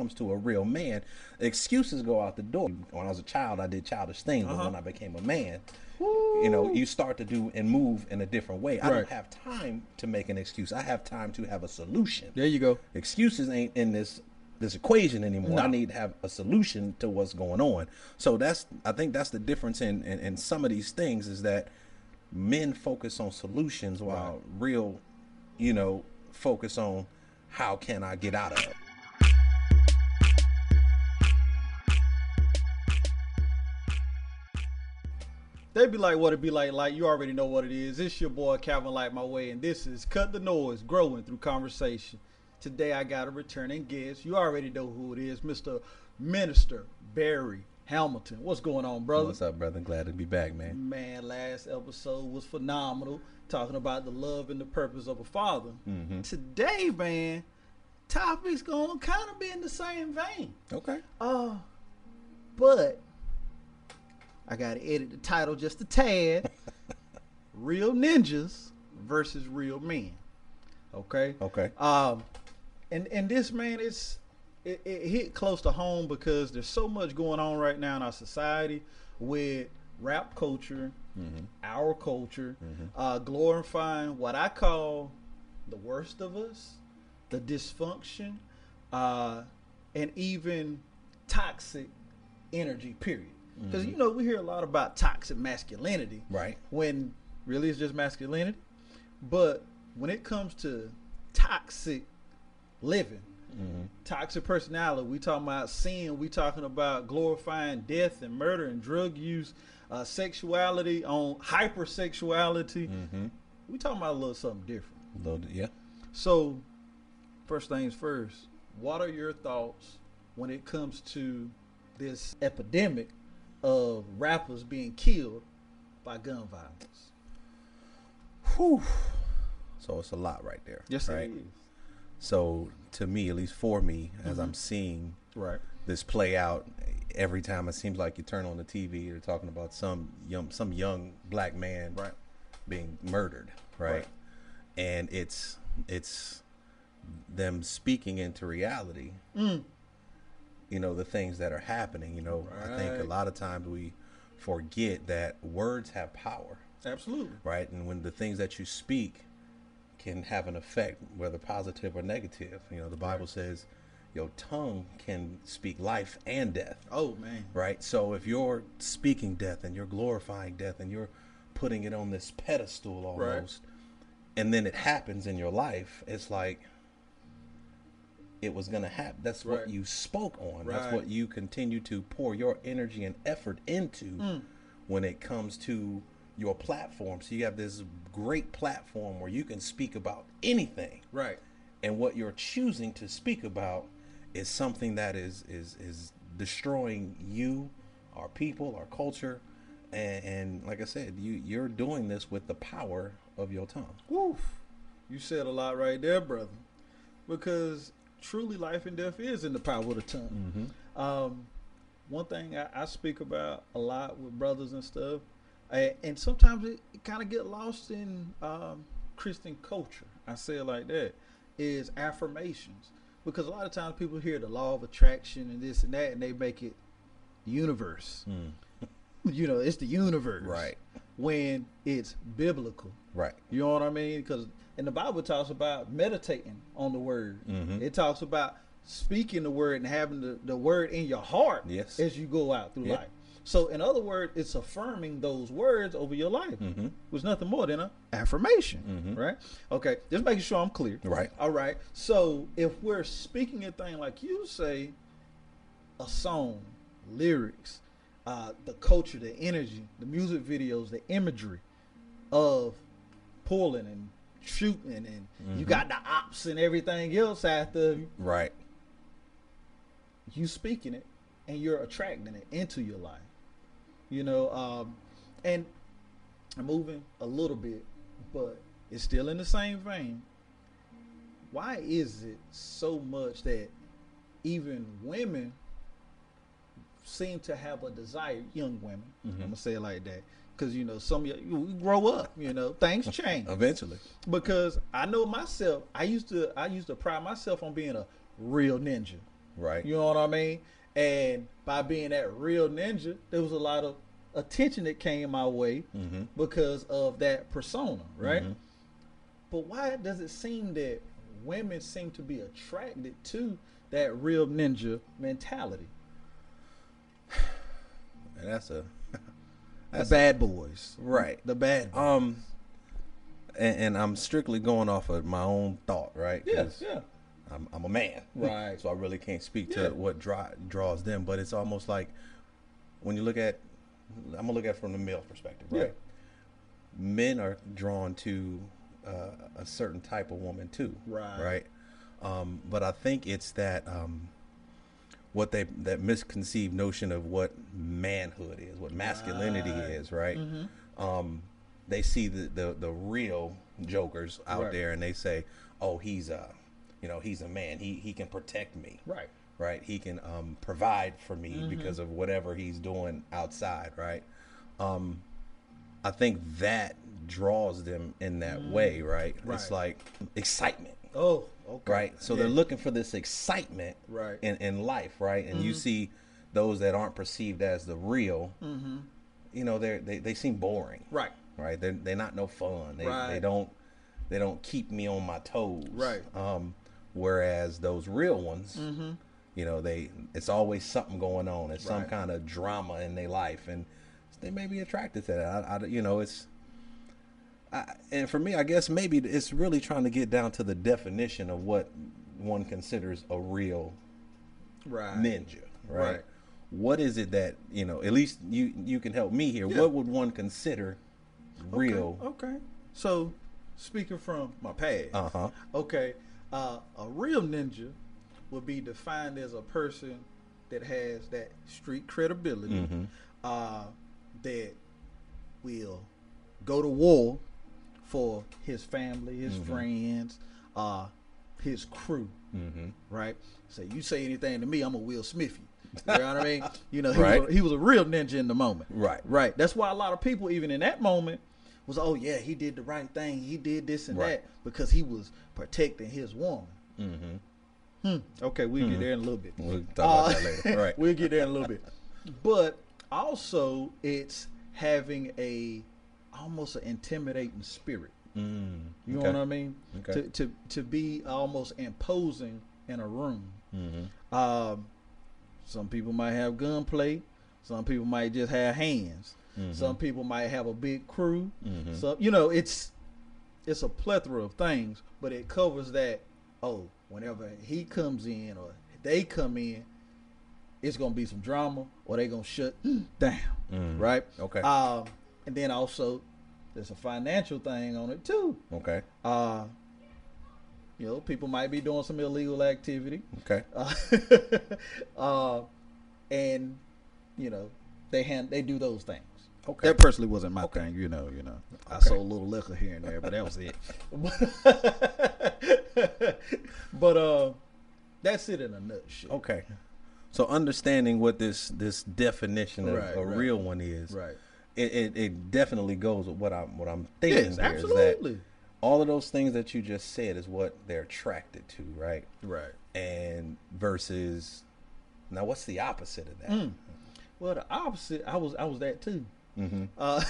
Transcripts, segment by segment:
comes to a real man, excuses go out the door. When I was a child, I did childish things, but Uh-huh. when I became a man, you know, you start to do and move in a different way. I don't have time to make an excuse. I have time to have a solution. There you go. Excuses ain't in this this equation anymore. No. I need to have a solution to what's going on. So that's I think that's the difference in in, in some of these things is that men focus on solutions while real, you know, focus on how can I get out of it. They be like what it be like. Like you already know what it is. It's your boy Calvin Light My Way, and this is Cut the Noise, growing through conversation. Today I got a returning guest. You already know who it is, Mr. Minister Barry Hamilton. What's going on, brother? What's up, brother? Glad to be back, man. Man, last episode was phenomenal, talking about the love and the purpose of a father. Mm-hmm. Today, man, topic's gonna kind of be in the same vein. Okay. Uh, but I gotta edit the title just a tad. real ninjas versus real men. Okay. Okay. Um, and and this man is it, it hit close to home because there's so much going on right now in our society with rap culture, our culture, uh, glorifying what I call the worst of us, the dysfunction, uh, and even toxic energy. Period. Because you know we hear a lot about toxic masculinity, Right. when really it's just masculinity. But when it comes to toxic living, toxic personality, we talking about sin, we talking about glorifying death and murder and drug use, uh, sexuality on hypersexuality. Mm-hmm. We talking about a little something different. A Little, yeah. So, first things first, what are your thoughts when it comes to this epidemic of rappers being killed by gun violence? Whew. So it's a lot right there. right? it is. So to me, at least for me, as I'm seeing Right. this play out every time it seems like you turn on the TV, they're talking about some young some young black man Right. being murdered, right? Right. And it's it's them speaking into reality. Mm. You know the things that are happening. You know, I think a lot of times we forget that words have power, Absolutely. right? And when the things that you speak can have an effect, whether positive or negative. You know, the Bible says your tongue can speak life and death Oh man. right? So if you're speaking death and you're glorifying death and you're putting it on this pedestal almost, and then it happens in your life, it's like it was going to happen. That's Right. what you spoke on. That's what you continue to pour your energy and effort into Mm. when it comes to your platform. So you have this great platform where you can speak about anything Right. and what you're choosing to speak about is something that is is is destroying you, our people, our culture, and, and like I said, you you're doing this with the power of your tongue. Woof. You said a lot right there, brother. Because truly, life and death is in the power of the tongue. Um, one thing I, I speak about a lot with brothers and stuff, and, and sometimes it, it kind of get lost in um, Christian culture. I say it like that is affirmations because a lot of times people hear the law of attraction and this and that, and they make it universe. You know, it's the universe, Right. When it's biblical. Right. You know what I mean? Because and the Bible talks about meditating on the word. Mhm. It talks about speaking the word and having the, the word in your heart Yes. as you go out through Yeah. life. So, in other words, it's affirming those words over your life. Mm-hmm. Was nothing more than a affirmation, right? Okay, just making sure I'm clear. Right. All right. So, if we're speaking a thing like you say, a song, lyrics, uh, the culture, the energy, the music videos, the imagery of pulling and shooting, and you got the ops and everything else after you, Right. you speaking it, and you're attracting it into your life. You know, um, and I'm moving a little bit, but it's still in the same vein. Why is it so much that even women seem to have a desire, young women, I'm gonna say it like that, because you know some of you we grow up, you know, things change Eventually. because I know myself. I used to I used to pride myself on being a real ninja. Right. You know what I mean? And by being that real ninja, there was a lot of attention that came my way Mm-hmm. because of that persona, right? Mhm. But why does it seem that women seem to be attracted to that real ninja mentality? And that's a The that's bad boys, right. the bad. Boys. Um, and, and I'm strictly going off of my own thought, right? 'Cause yeah. I'm, I'm a man, Right. So I really can't speak to Yeah. what draw, draws them, but it's almost like when you look at, I'm gonna look at it from the male perspective, right? Yeah. Men are drawn to uh, a certain type of woman too, Right. Right. Um, but I think it's that um, what they that misconceived notion of what manhood is, what masculinity Right. is, right? Mhm. um, they see the, the, the real jokers out Right. there and they say, oh, he's a, you know, he's a man. He, he can protect me, Right. right? He can um, provide for me Mm-hmm. because of whatever he's doing outside, right? Um, I think that draws them in that way, right? It's Mm. Like excitement, Oh, okay. right? So Yeah. they're looking for this excitement Right. in, in life, right? And you see those that aren't perceived as the real, Mm-hmm. you know, they're, they they seem boring, Right. right? They're they're not no fun. They Right. they don't they don't keep me on my toes. Right. Um, whereas those real ones, Mm-hmm. you know, they it's always something going on. It's some kind of drama in their life, and they may be attracted to that. I, I you know, it's. I, and for me, I guess maybe it's really trying to get down to the definition of what one considers a real Right. ninja, right? Right. What is it that you know? At least you you can help me here. Yeah. What would one consider real? Okay. okay. So, speaking from my past, Uh huh. okay, uh, a real ninja would be defined as a person that has that street credibility, Mhm. uh, that will go to war for his family, his Mhm. friends, uh, his crew. Mm-hmm. right? So you say anything to me, I'm a Will Smith you. You know what I mean? You know, he, Right. was a, he was a real ninja in the moment. Right. Right. That's why a lot of people, even in that moment, was, oh, yeah, he did the right thing. He did this and Right. that because he was protecting his woman. Mm-hmm. Hmm. Okay, we'll get there in a little bit. We'll talk about Uh, that later. Right. we'll get there in a little bit. But also, it's having a almost an intimidating spirit. Mm. You okay. know what I mean? Okay. To, to to be almost imposing in a room. Mm-hmm. Um, some people might have gunplay. Some people might just have hands. Mhm. Some people might have a big crew. Mhm. So you know, it's it's a plethora of things, but it covers that. Oh, whenever he comes in or they come in, it's gonna be some drama, or they gonna shut down, Mm. right? Okay. Um, and then also, there's a financial thing on it too. okay. Uh, you know, people might be doing some illegal activity. Okay. Uh, uh, and you know, they hand they do those things. Okay. That personally wasn't my Okay. thing, you know. You know, I Okay. sold a little liquor here and there, but that was it. but uh, that's it in a nutshell. Okay. So understanding what this this definition of Right, a right. real one is, Right. It, it, it definitely goes with what I'm what I'm thinking Yes, absolutely. that all of those things that you just said is what they're attracted to, right? Right. And versus now, what's the opposite of that? Mm. Well, the opposite. I was I was that too. Mm-hmm. Uh,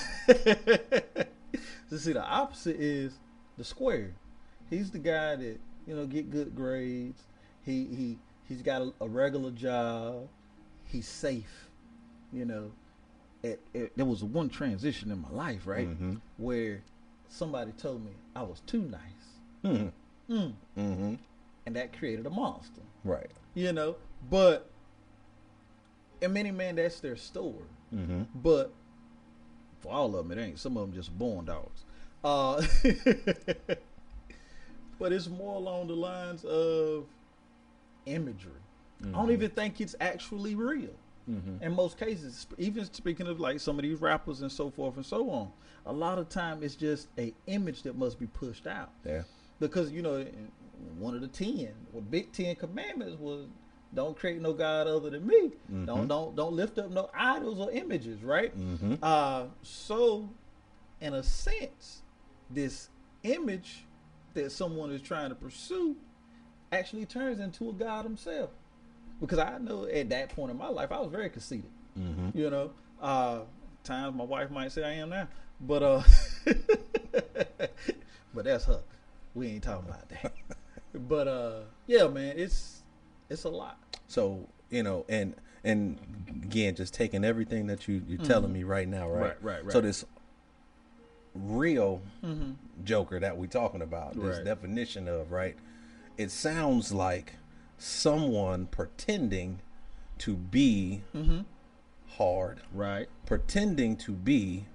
so see, the opposite is the square. He's the guy that you know get good grades. He he he's got a, a regular job. He's safe. You know, it, it, there was one transition in my life, right, Mm-hmm. where somebody told me I was too nice, Mm-hmm. mm. Mm-hmm. and that created a monster. Right. You know, but in many men, that's their story. Mm-hmm. But for all of them, it ain't. Some of them just born dogs. Uh, but it's more along the lines of imagery. I don't even think it's actually real. Mm-hmm. In most cases, even speaking of like some of these rappers and so forth and so on, a lot of time it's just a image that must be pushed out Yeah. because you know one of the ten, well, big ten commandments was don't create no god other than me. Don't Mhm. don't don't lift up no idols or images, right? Mm-hmm. Uh, so in a sense, this image that someone is trying to pursue actually turns into a god himself. Because I know at that point in my life I was very conceited. Mm-hmm. You know, uh, times my wife might say I am now, but uh, but that's her. We ain't talking about that. but uh, yeah, man, it's it's a lot. So you know, and and again, just taking everything that you you're telling me right now, right? Mm-hmm. Right, right, right. So this real Mm-hmm. Joker that we talking about, this Right. definition of right, it sounds like someone pretending to be Mm-hmm. hard, Right. pretending to be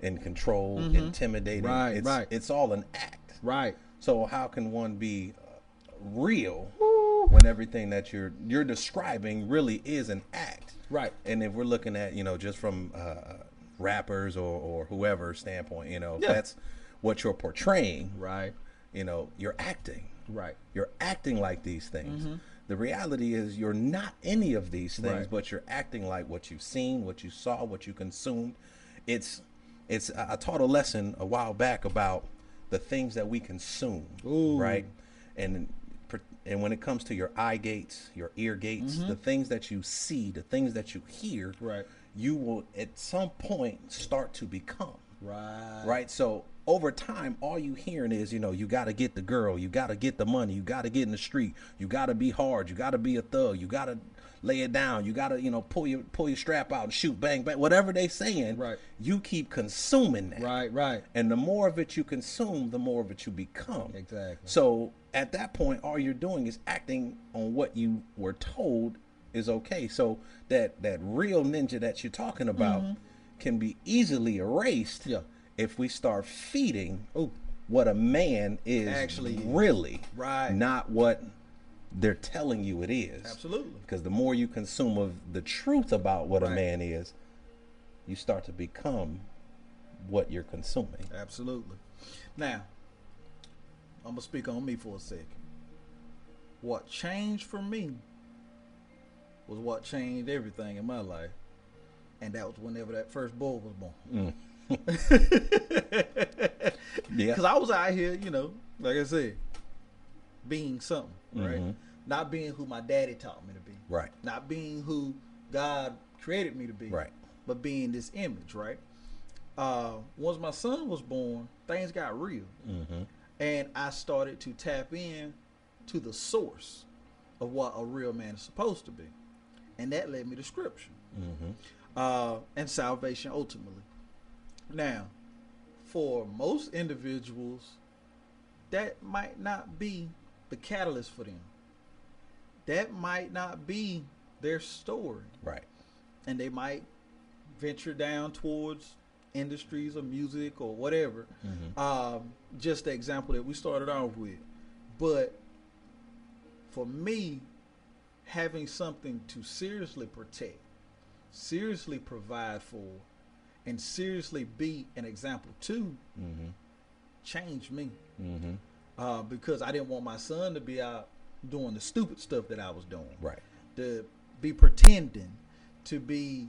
in control, intimidating. Mm-hmm. Right, it's, right. It's all an act. Right. So how can one be uh, real when everything that you're you're describing really is an act? Right. And if we're looking at you know just from uh, rappers or or whoever standpoint, you know, if Yeah. that's what you're portraying. Right. You know, you're acting. Right. You're acting like these things. Mm-hmm. The reality is you're not any of these things, Right. but you're acting like what you've seen, what you saw, what you consumed. It's it's I taught a lesson a while back about the things that we consume, Ooh. right? And and when it comes to your eye gates, your ear gates, Mm-hmm. the things that you see, the things that you hear, Right. you will at some point start to become Right. right? So over time, all you hearing is, you know, you got to get the girl, you got to get the money, you got to get in the street, you got to be hard, you got to be a thug, you got to lay it down, you got to, you know, pull your pull your strap out and shoot, bang, bang, whatever they saying. Right. You keep consuming that, Right. Right. and the more of it you consume, the more of it you become. Exactly. So at that point, all you're doing is acting on what you were told is okay. So that that real ninja that you're talking about can be easily erased Mm-hmm. Yeah. If we start feeding Ooh. what a man is Actually really, Right. Not what they're telling you it is. Absolutely. Because the more you consume of the truth about what a man is, you start to become what you're consuming. Absolutely. Now, I'm gonna speak on me for a second. What changed for me was what changed everything in my life, and that was whenever that first boy was born. Mm. Yeah. Because I was out here, you know, like I said, being something, right? Mhm. Not being who my daddy taught me to be, Right. not being who God created me to be, Right. But being this image, right? Uh, once my son was born, things got real, Mm-hmm. and I started to tap in to the source of what a real man is supposed to be, and that led me to Scripture Mm-hmm. uh, and salvation ultimately. Now, for most individuals, that might not be the catalyst for them. That might not be their story, Right. and they might venture down towards industries of music or whatever. Mhm. Um, just the example that we started off with, but for me, having something to seriously protect, seriously provide for, and seriously be an example to Mm-hmm. changed me. Mm-hmm. Uh, because I didn't want my son to be out doing the stupid stuff that I was doing. Right. To be pretending, to be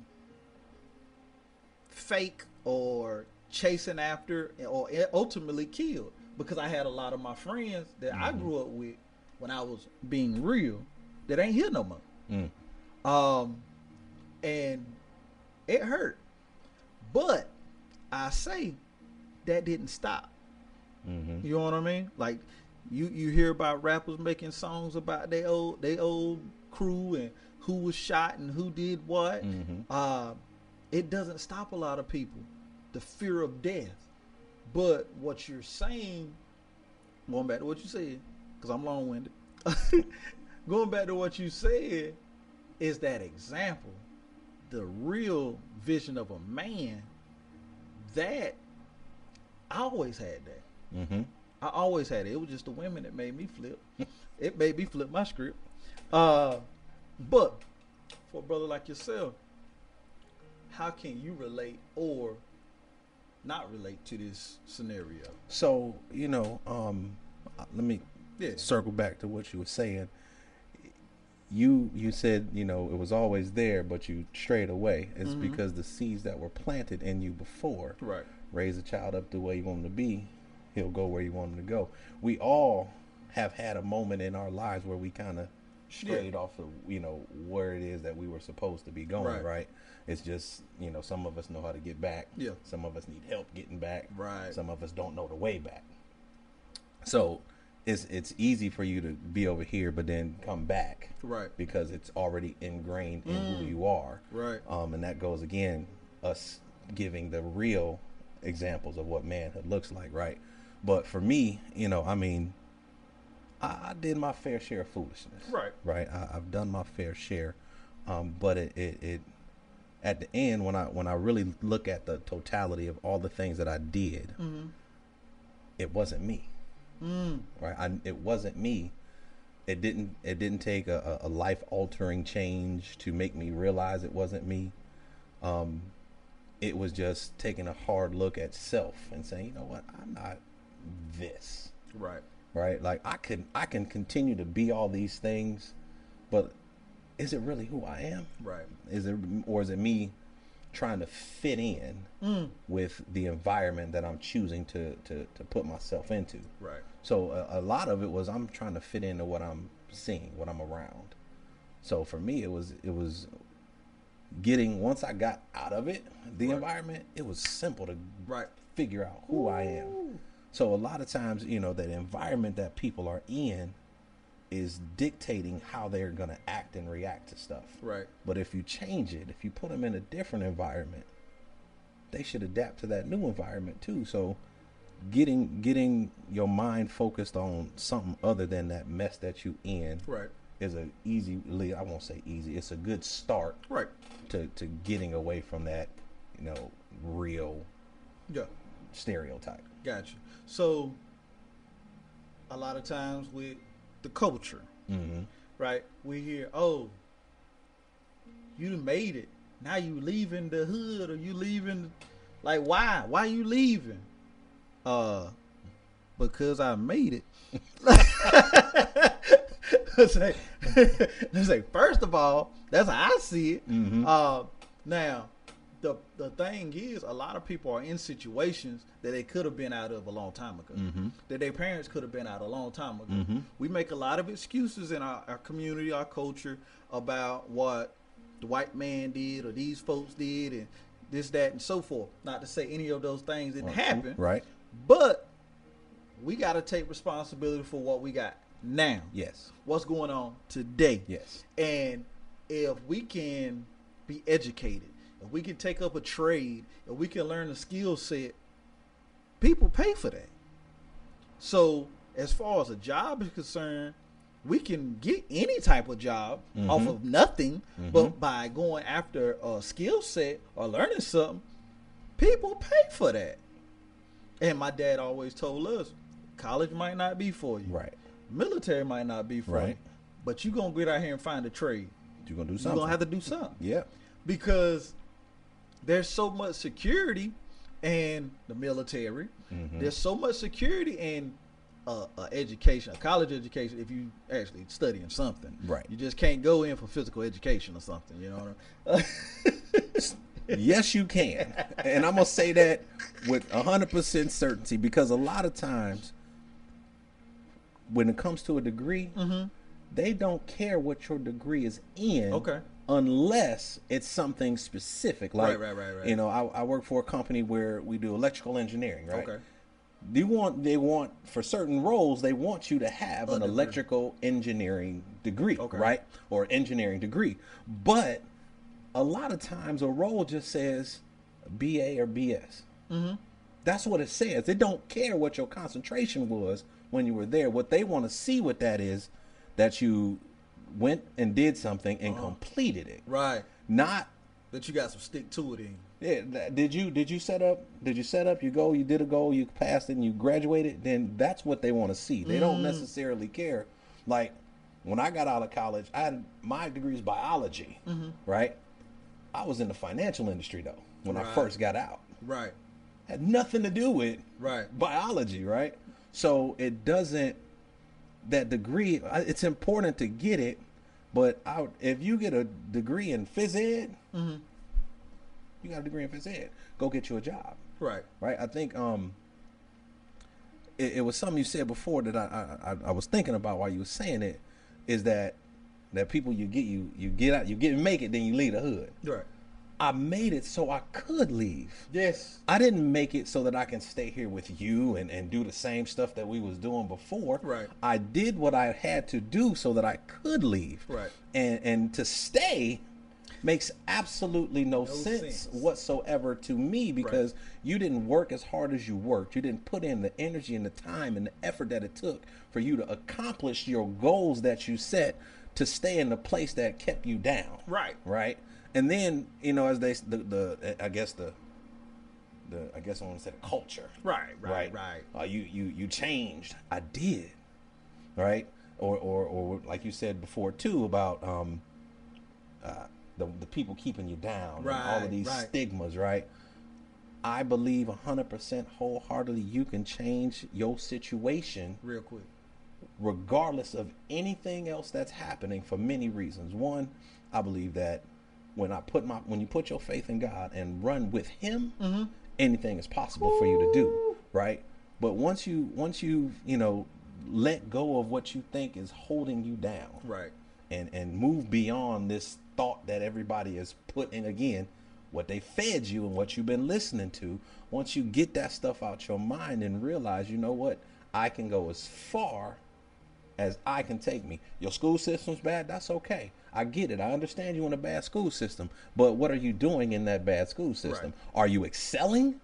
fake or chasing after or ultimately killed. Because I had a lot of my friends that I Mhm. grew up with when I was being real that ain't here no more. Mm. Um, and it hurt. But I say that didn't stop. Mm-hmm. You know what I mean? Like you you hear about rappers making songs about their old they old crew and who was shot and who did what. Mm-hmm. Uh, it doesn't stop a lot of people. The fear of death. But what you're saying, going back to what you said, because I'm long winded. going back to what you said, is that example, the real vision of a man. That I always had that. Mm-hmm. I always had it. It was just the women that made me flip. it made me flip my script. Uh, but for a brother like yourself, how can you relate or not relate to this scenario? So you know, um, let me Yeah. circle back to what you were saying. You you said you know it was always there, but you strayed away. It's Mhm. because the seeds that were planted in you before Right. raise a child up the way you want him to be, he'll go where you want him to go. We all have had a moment in our lives where we kind of strayed off of you know where it is that we were supposed to be going. Right. Right. It's just you know some of us know how to get back. Yeah. Some of us need help getting back. Right. Some of us don't know the way back. So it's it's easy for you to be over here, but then come back Right. because it's already ingrained in Mm. who you are. Right. Um, and that goes again, us giving the real examples of what manhood looks like, right? But for me, you know, I mean, I, I did my fair share of foolishness, Right. Right. I, I've done my fair share, um, but it, it, it, at the end, when I when I really look at the totality of all the things that I did, Mm-hmm. it wasn't me, Mm. right? I, it wasn't me. It didn't. It didn't take a, a life altering change to make me realize it wasn't me. Um, it was just taking a hard look at self and saying, you know what, I'm not this, Right. right? Like I can I can continue to be all these things, but is it really who I am? Right. Is it or is it me trying to fit in Mm. with the environment that I'm choosing to to, to put myself into? Right. So a, a lot of it was I'm trying to fit into what I'm seeing, what I'm around. So for me, it was it was getting once I got out of it, the Right. environment. It was simple to Right. figure out who I am. So a lot of times, you know, that environment that people are in is dictating how they're going to act and react to stuff. Right. But if you change it, if you put them in a different environment, they should adapt to that new environment too. So getting getting your mind focused on something other than that mess that you in Right. is a easy I won't say easy. It's a good start Right. to to getting away from that, you know, real Yeah. stereotype. Gotcha. So, a lot of times with the culture, Mhm. right? We hear, "Oh, you made it. Now you leaving the hood, or you leaving? Like, why? Why you leaving? Uh, because I made it." Let's say, let's say, first of all, that's how I see it. Mhm. Uh, now, the the thing is, a lot of people are in situations that they could have been out of a long time ago. Mhm. That their parents could have been out a long time ago. Mhm. We make a lot of excuses in our, our community, our culture, about what the white man did or these folks did, and this, that, and so forth. Not to say any of those things didn't happen, Right? but we got to take responsibility for what we got now. Yes. What's going on today? Yes. And if we can be educated, if we can take up a trade, if we can learn a skill set, people pay for that. So as far as a job is concerned, we can get any type of job Mhm. off of nothing, Mhm. but by going after a skill set or learning something, people pay for that. And my dad always told us, college might not be for you. Right. Military might not be for Right. you. But you're gonna get out here and find a trade. You're gonna do something. You're gonna have to do something. Yeah. Because there's so much security in the military. Mhm. There's so much security in uh, uh, education, a college education, if you actually studying something. Right. You just can't go in for physical education or something, you know what I mean? yes, you can. And I'm going to say that with 100% certainty because a lot of times when it comes to a degree, Mhm. they don't care what your degree is in. Okay. Unless it's something specific. Like, Right, right, right, right. You know, I, I work for a company where we do electrical engineering, right? Okay. They want they want for certain roles they want you to have an electrical engineering degree, Okay. right? Or engineering degree. But a lot of times a role just says BA or BS. Mm-hmm. That's what it says. They don't care what your concentration was when you were there. What they want to see with that is that you went and did something and Uh-huh. completed it. Right. Not That you got some stick to it in. yeah, did you did you set up did you set up your goal, you did a goal, you passed it and you graduated, then that's what they want to see. They don't necessarily care. Like when I got out of college, I had my degree is biology, right? I was in the financial industry though when I first got out. Right. Had nothing to do with Right. biology, right? So it doesn't that degree. It's important to get it, but I, if you get a degree in phys ed, Mm-hmm. you got a degree in phys ed, go get you a job, Right. right? I think um, it, it was something you said before that I, I I- was thinking about while you were saying it, is that that people you get you you get out you get make it then you leave the hood. Right. I made it so I could leave. Yes. I didn't make it so that I can stay here with you and, and do the same stuff that we was doing before. Right. I did what I had to do so that I could leave. Right. And and to stay makes absolutely no, sense, sense. whatsoever to me because you didn't work as hard as you worked. You didn't put in the energy and the time and the effort that it took for you to accomplish your goals that you set to stay in the place that kept you down Right. right? And then you know, as they the, the I guess the the I guess I want to say the culture, Right, right, right. Uh, you you you changed. I did, right? Or or or like you said before too about um uh the the people keeping you down, and all of these right. stigmas, right? I believe 100% wholeheartedly you can change your situation Real quick. regardless of anything else that's happening for many reasons. One, I believe that when I put my when you put your faith in God and run with him, Mm-hmm. anything is possible for you to do, right? But once you once you, you know, let go of what you think is holding you down Right. and and move beyond this thought that everybody is putting again what they fed you and what you've been listening to once you get that stuff out your mind and realize you know what i can go as far as i can take me your school system's bad that's okay i get it i understand you in a bad school system but what are you doing in that bad school system are you excelling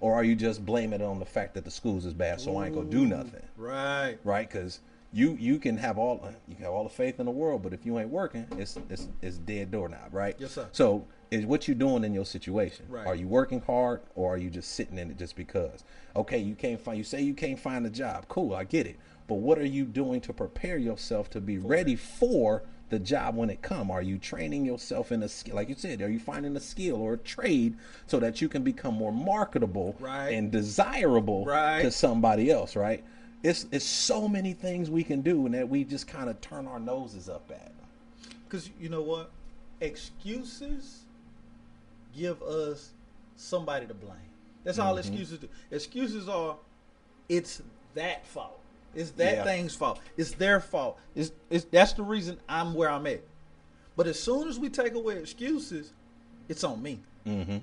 or are you just blaming it on the fact that the schools is bad so i ain't gonna do nothing Right. right? Because you you can have all you can have all the faith in the world, but if you ain't working, it's it's it's dead doorknob, right? Yes, sir. So is what you doing in your situation? Right. Are you working hard or are you just sitting in it just because? Okay, you can't find. You say you can't find a job. Cool, I get it. But what are you doing to prepare yourself to be ready for the job when it come? Are you training yourself in a skill, like you said? Are you finding a skill or a trade so that you can become more marketable Right. and desirable Right. to somebody else, right? It's it's so many things we can do and that we just kind of turn our noses up at. Because you know what? Excuses give us somebody to blame. That's all Mm-hmm. excuses do. Excuses are, it's that fault. It's that Yeah. thing's fault. It's their fault. It's, it's that's the reason I'm where I'm at. But as soon as we take away excuses, it's on me. Mm-hmm.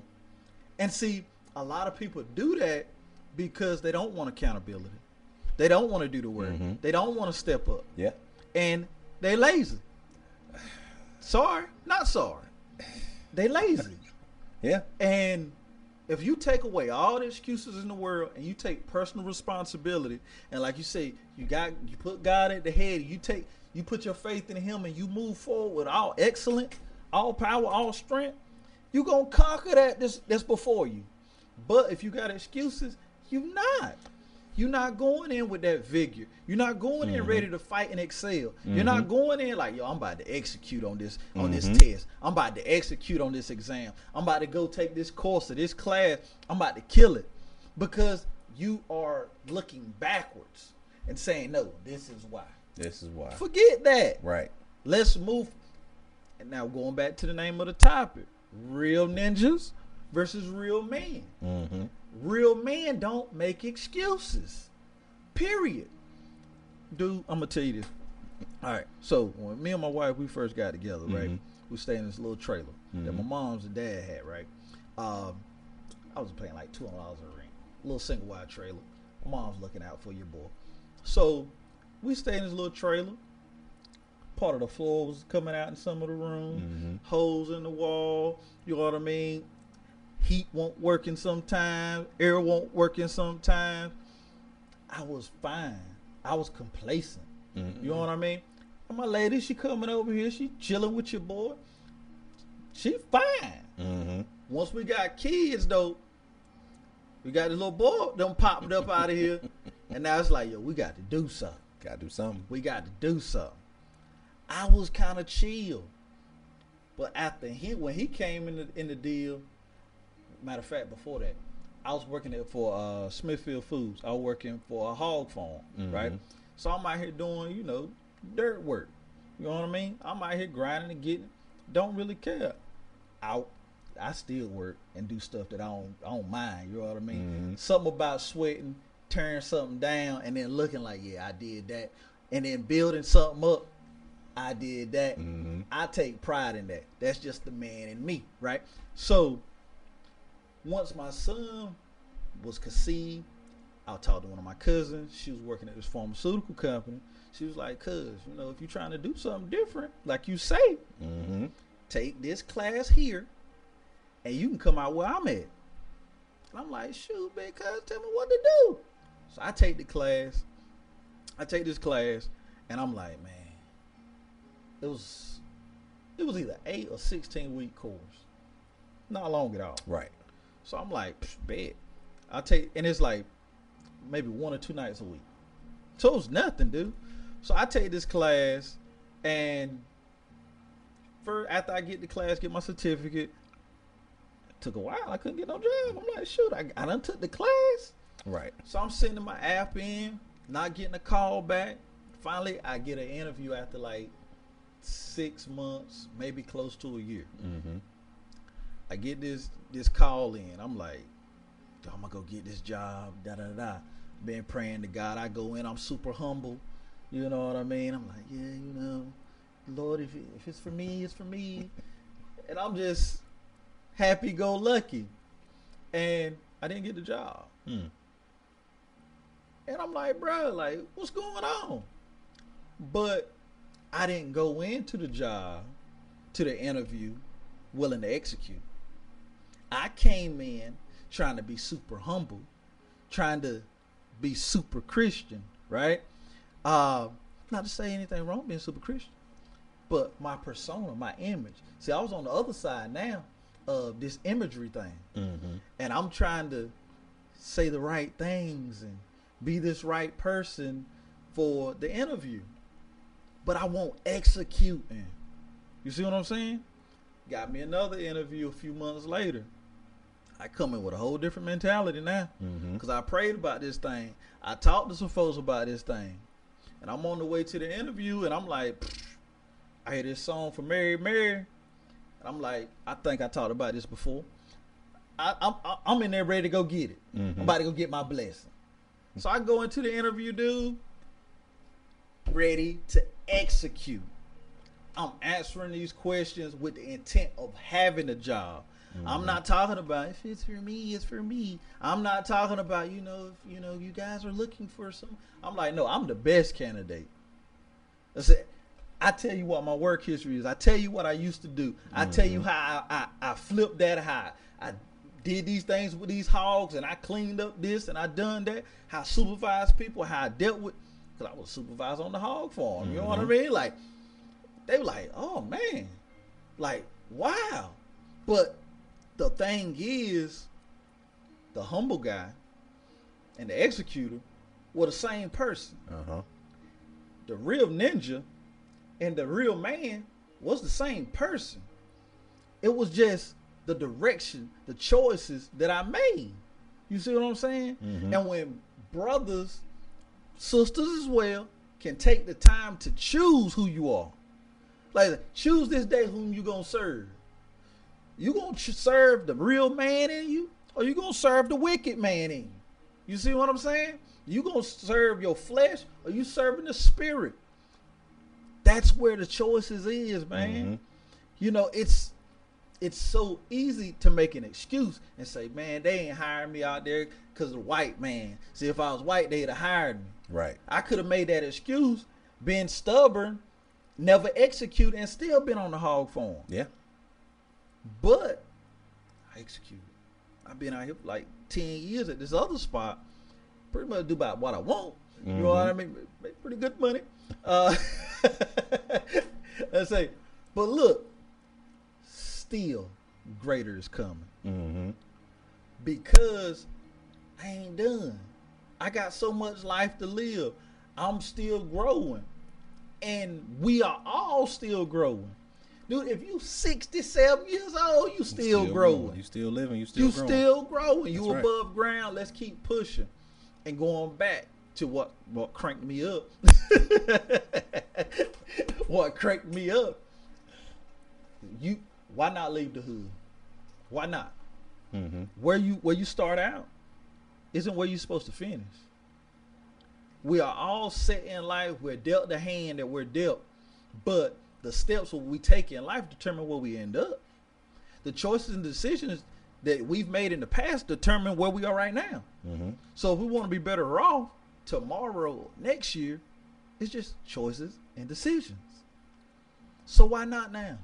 And see, a lot of people do that because they don't want accountability. They don't want to do the work. Mm-hmm. They don't want to step up. Yeah. And they lazy. Sorry, not sorry. They lazy. Yeah. And if you take away all the excuses in the world and you take personal responsibility, and like you say, you got you put God at the head, you take you put your faith in Him, and you move forward with all excellent, all power, all strength, you're gonna conquer that this that's before you. But if you got excuses, you're not. You're not going in with that vigor. You're not going in ready mm-hmm. to fight and excel. You're not mm-hmm. going in like, yo, I'm about to execute on this on this mm-hmm. test. I'm about to execute on this exam. I'm about to go take this course or this class. I'm about to kill it. Because you are looking backwards and saying, no, this is why. This is why. Forget that. Right. Let's move. And now going back to the name of the topic, real ninjas versus real men. Mm-hmm. Real men don't make excuses. Period. Dude, I'm gonna tell you this. All right. So when me and my wife we first got together, right? Mhm. We stayed in this little trailer that my Mhm. mom's and dad had, right? Um, I was paying like two hundred dollars a rent. Little single wide trailer. My mom's looking out for your boy. So we stayed in this little trailer. Part of the floor was coming out in some of the rooms. Mhm. Holes in the wall. You know what I mean? Heat won't work in sometimes. Air won't work in sometimes. I was fine. I was complacent. Mhm. You know what I mean? And my lady, she coming over here. She chilling with your boy. She fine. Mm-hmm. Once we got kids, though, we got this little boy them popped up out of here, and now it's like, yo, we got to do something. Gotta do something. We got to do something. I was kind of chill, but after he when he came in the in the deal, matter of fact, before that, I was working there for uh, Smithfield Foods. I was working for a hog farm, right? Mhm. So I'm out here doing, you know, dirt work. You know what I mean? I'm out here grinding and getting. Don't really care. I I still work and do stuff that I don't I don't mind. You know what I mean? Mhm. Something about sweating, tearing something down, and then looking like, yeah, I did that, and then building something up. I did that. Mm-hmm. I take pride in that. That's just the man in me, right? So once my son was conceived, I talked to one of my cousins. She was working at this pharmaceutical company. She was like, "Cuz, you know, if you're trying to do something different, like you say, Mm-hmm. take this class here, and you can come out where I'm at." And I'm like, "Shoot, big cuz, tell me what to do." So I take the class. I take this class, and I'm like, man, it was it was either eight or sixteen week course, not long at all. Right. So I'm like, "Psh, bet. I take, and it's like maybe one or two nights a week. So it was nothing, dude. So I take this class, and for after I get the class, get my certificate. It took a while. I couldn't get no job. I'm like, shoot, I, I done took the class. Right. So I'm sending my app in, not getting a call back. Finally, I get an interview after like six months, maybe close to a year. Mm-hmm. I get this this call in. I'm like, I'm gonna go get this job. Da da da. Been praying to God. I go in. I'm super humble. You know what I mean? I'm like, yeah, you know, Lord, if it, if it's for me, it's for me. and I'm just happy go lucky. And I didn't get the job. Mm. And I'm like, bro, like, what's going on? But I didn't go into the job, to the interview, willing to execute. I came in trying to be super humble, trying to be super Christian, right? Uh, not to say anything wrong being super Christian, but my persona, my image. See, I was on the other side now of this imagery thing Mm-hmm. and I'm trying to say the right things and be this right person for the interview. But I won't execute. You see what I'm saying? Got me another interview a few months later. I come in with a whole different mentality now Mm-hmm. because I prayed about this thing. I talked to some folks about this thing, and I'm on the way to the interview, and I'm like, I hear this song from Mary Mary, and I'm like, I think I talked about this before. I, I'm I'm in there ready to go get it. Mhm. I'm about to go get my blessing. So I go into the interview, dude, ready to execute. I'm answering these questions with the intent of having a job. Mm-hmm. I'm not talking about if it's for me, it's for me. I'm not talking about you know if you know you guys are looking for some. I'm like, no, I'm the best candidate. That's it. I tell you what my work history is. I tell you what I used to do. I tell you mm-hmm. how I, I, I flipped that high. I did these things with these hogs and I cleaned up this and I done that. How I supervised people, how I dealt with, because I was supervised on the hog farm. You know what I mm-hmm. mean? Like, they were like, oh man, like, wow. But the thing is, the humble guy and the executor were the same person. Uh-huh. The real ninja and the real man was the same person. It was just the direction, the choices that I made. You see what I'm saying? Mhm. And when brothers, sisters as well, can take the time to choose who you are. Like choose this day whom you gonna serve. You gonna serve the real man in you, or you gonna serve the wicked man in you? You see what I'm saying? You gonna serve your flesh, or you serving the spirit? That's where the choices is, man. Mhm. You know, it's it's so easy to make an excuse and say, man, they ain't hiring me out there because of the white man. See, if I was white, they'd have hired me. Right. I could have made that excuse, been stubborn, never execute, and still been on the hog farm. Yeah. But I executed. I've been out here for like 10 years at this other spot. Pretty much do about what I want. You know what I mean? Make pretty good money. Uh, let's say, but look, still greater is coming Mm-hmm. because I ain't done. I got so much life to live. I'm still growing. And we are all still growing. Dude, if you 67 years old, you still, growing. You still living. You still You growing. still growing. You That's right. above ground. Let's keep pushing. And going back to what what cranked me up. what cranked me up. You why not leave the hood? Why not? Mm-hmm. Where you where you start out isn't where you're supposed to finish. We are all set in life. We're dealt the hand that we're dealt, But the steps we take in life determine where we end up. The choices and decisions that we've made in the past determine where we are right now. Mm-hmm. So if we want to be better off tomorrow, next year, it's just choices and decisions. So why not now?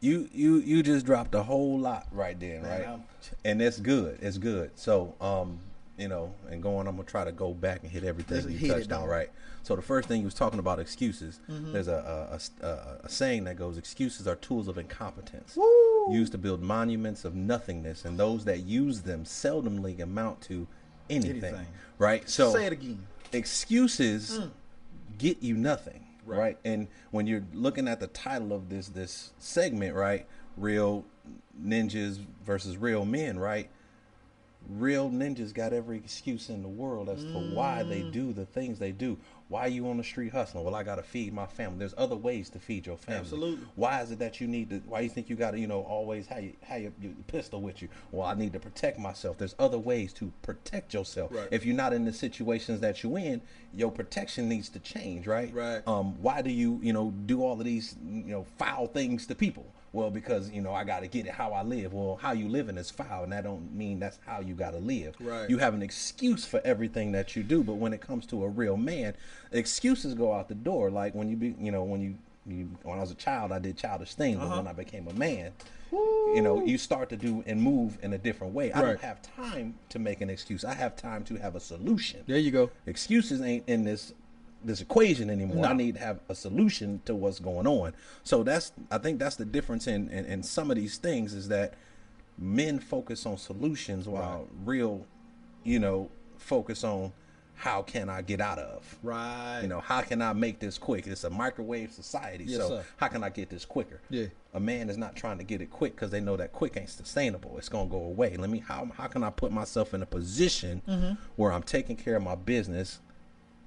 You you you just dropped a whole lot right there, Man, right? I'm- And it's good. It's good. So um, you know, and going, I'm gonna try to go back and hit everything Let's you hit it, touched on, dog. right? So the first thing he was talking about excuses. Mm-hmm. There's a a, a a a saying that goes, "Excuses are tools of incompetence." Woo! used to build monuments of nothingness, and those that use them seldomly amount to anything. Anything. Right? So Say it again. excuses get you nothing, Right. right. And when you're looking at the title of this this segment, right? Real ninjas versus real men, right? Real ninjas got every excuse in the world as to why they do the things they do. Why are you on the street hustling? Well, I got to feed my family. There's other ways to feed your family. Absolutely. Why is it that you need to? Why you think you got to, you know, always have you have your, your pistol with you? Well, I need to protect myself. There's other ways to protect yourself. Right. If you're not in the situations that you're in, your protection needs to change, right? Right. Um, why do you, you know, do all of these, you know, foul things to people? Well, because you know I got to get it how I live. Well, how you living is foul, and that don't mean that's how you got to live. Right. You have an excuse for everything that you do, but when it comes to a real man, excuses go out the door. Like when you be, you know, when you, you when I was a child, I did childish things, but Uh-huh. when I became a man, you know, you start to do and move in a different way. I don't have time to make an excuse. I have time to have a solution There you go. excuses ain't in this this equation anymore. No. I need to have a solution to what's going on. So that's I think that's the difference in in, in some of these things is that men focus on solutions while real, you know, focus on how can I get out of. Right. You know, how can I make this quick? It's a microwave society. Yes, so sir. how can I get this quicker? Yeah. A man is not trying to get it quick because they know that quick ain't sustainable. It's gonna go away. Let me how how can I put myself in a position Mm-hmm. where I'm taking care of my business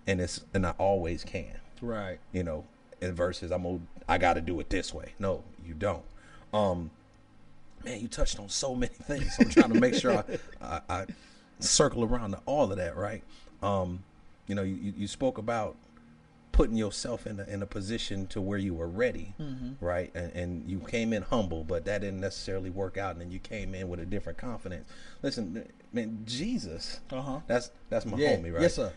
and it's and I always can. Right. You know, and versus I'm gonna I gotta do it this way. No, you don't. Um man, you touched on so many things. I'm trying to make sure I, I, I circle around to all of that, right? Um, you know, you, you spoke about putting yourself in a, in a position to where you were ready, right? And, and you came in humble, but that didn't necessarily work out, and then you came in with a different confidence. Listen, man, Jesus, Uh-huh. that's that's my Yeah. homie, right? Yes, sir.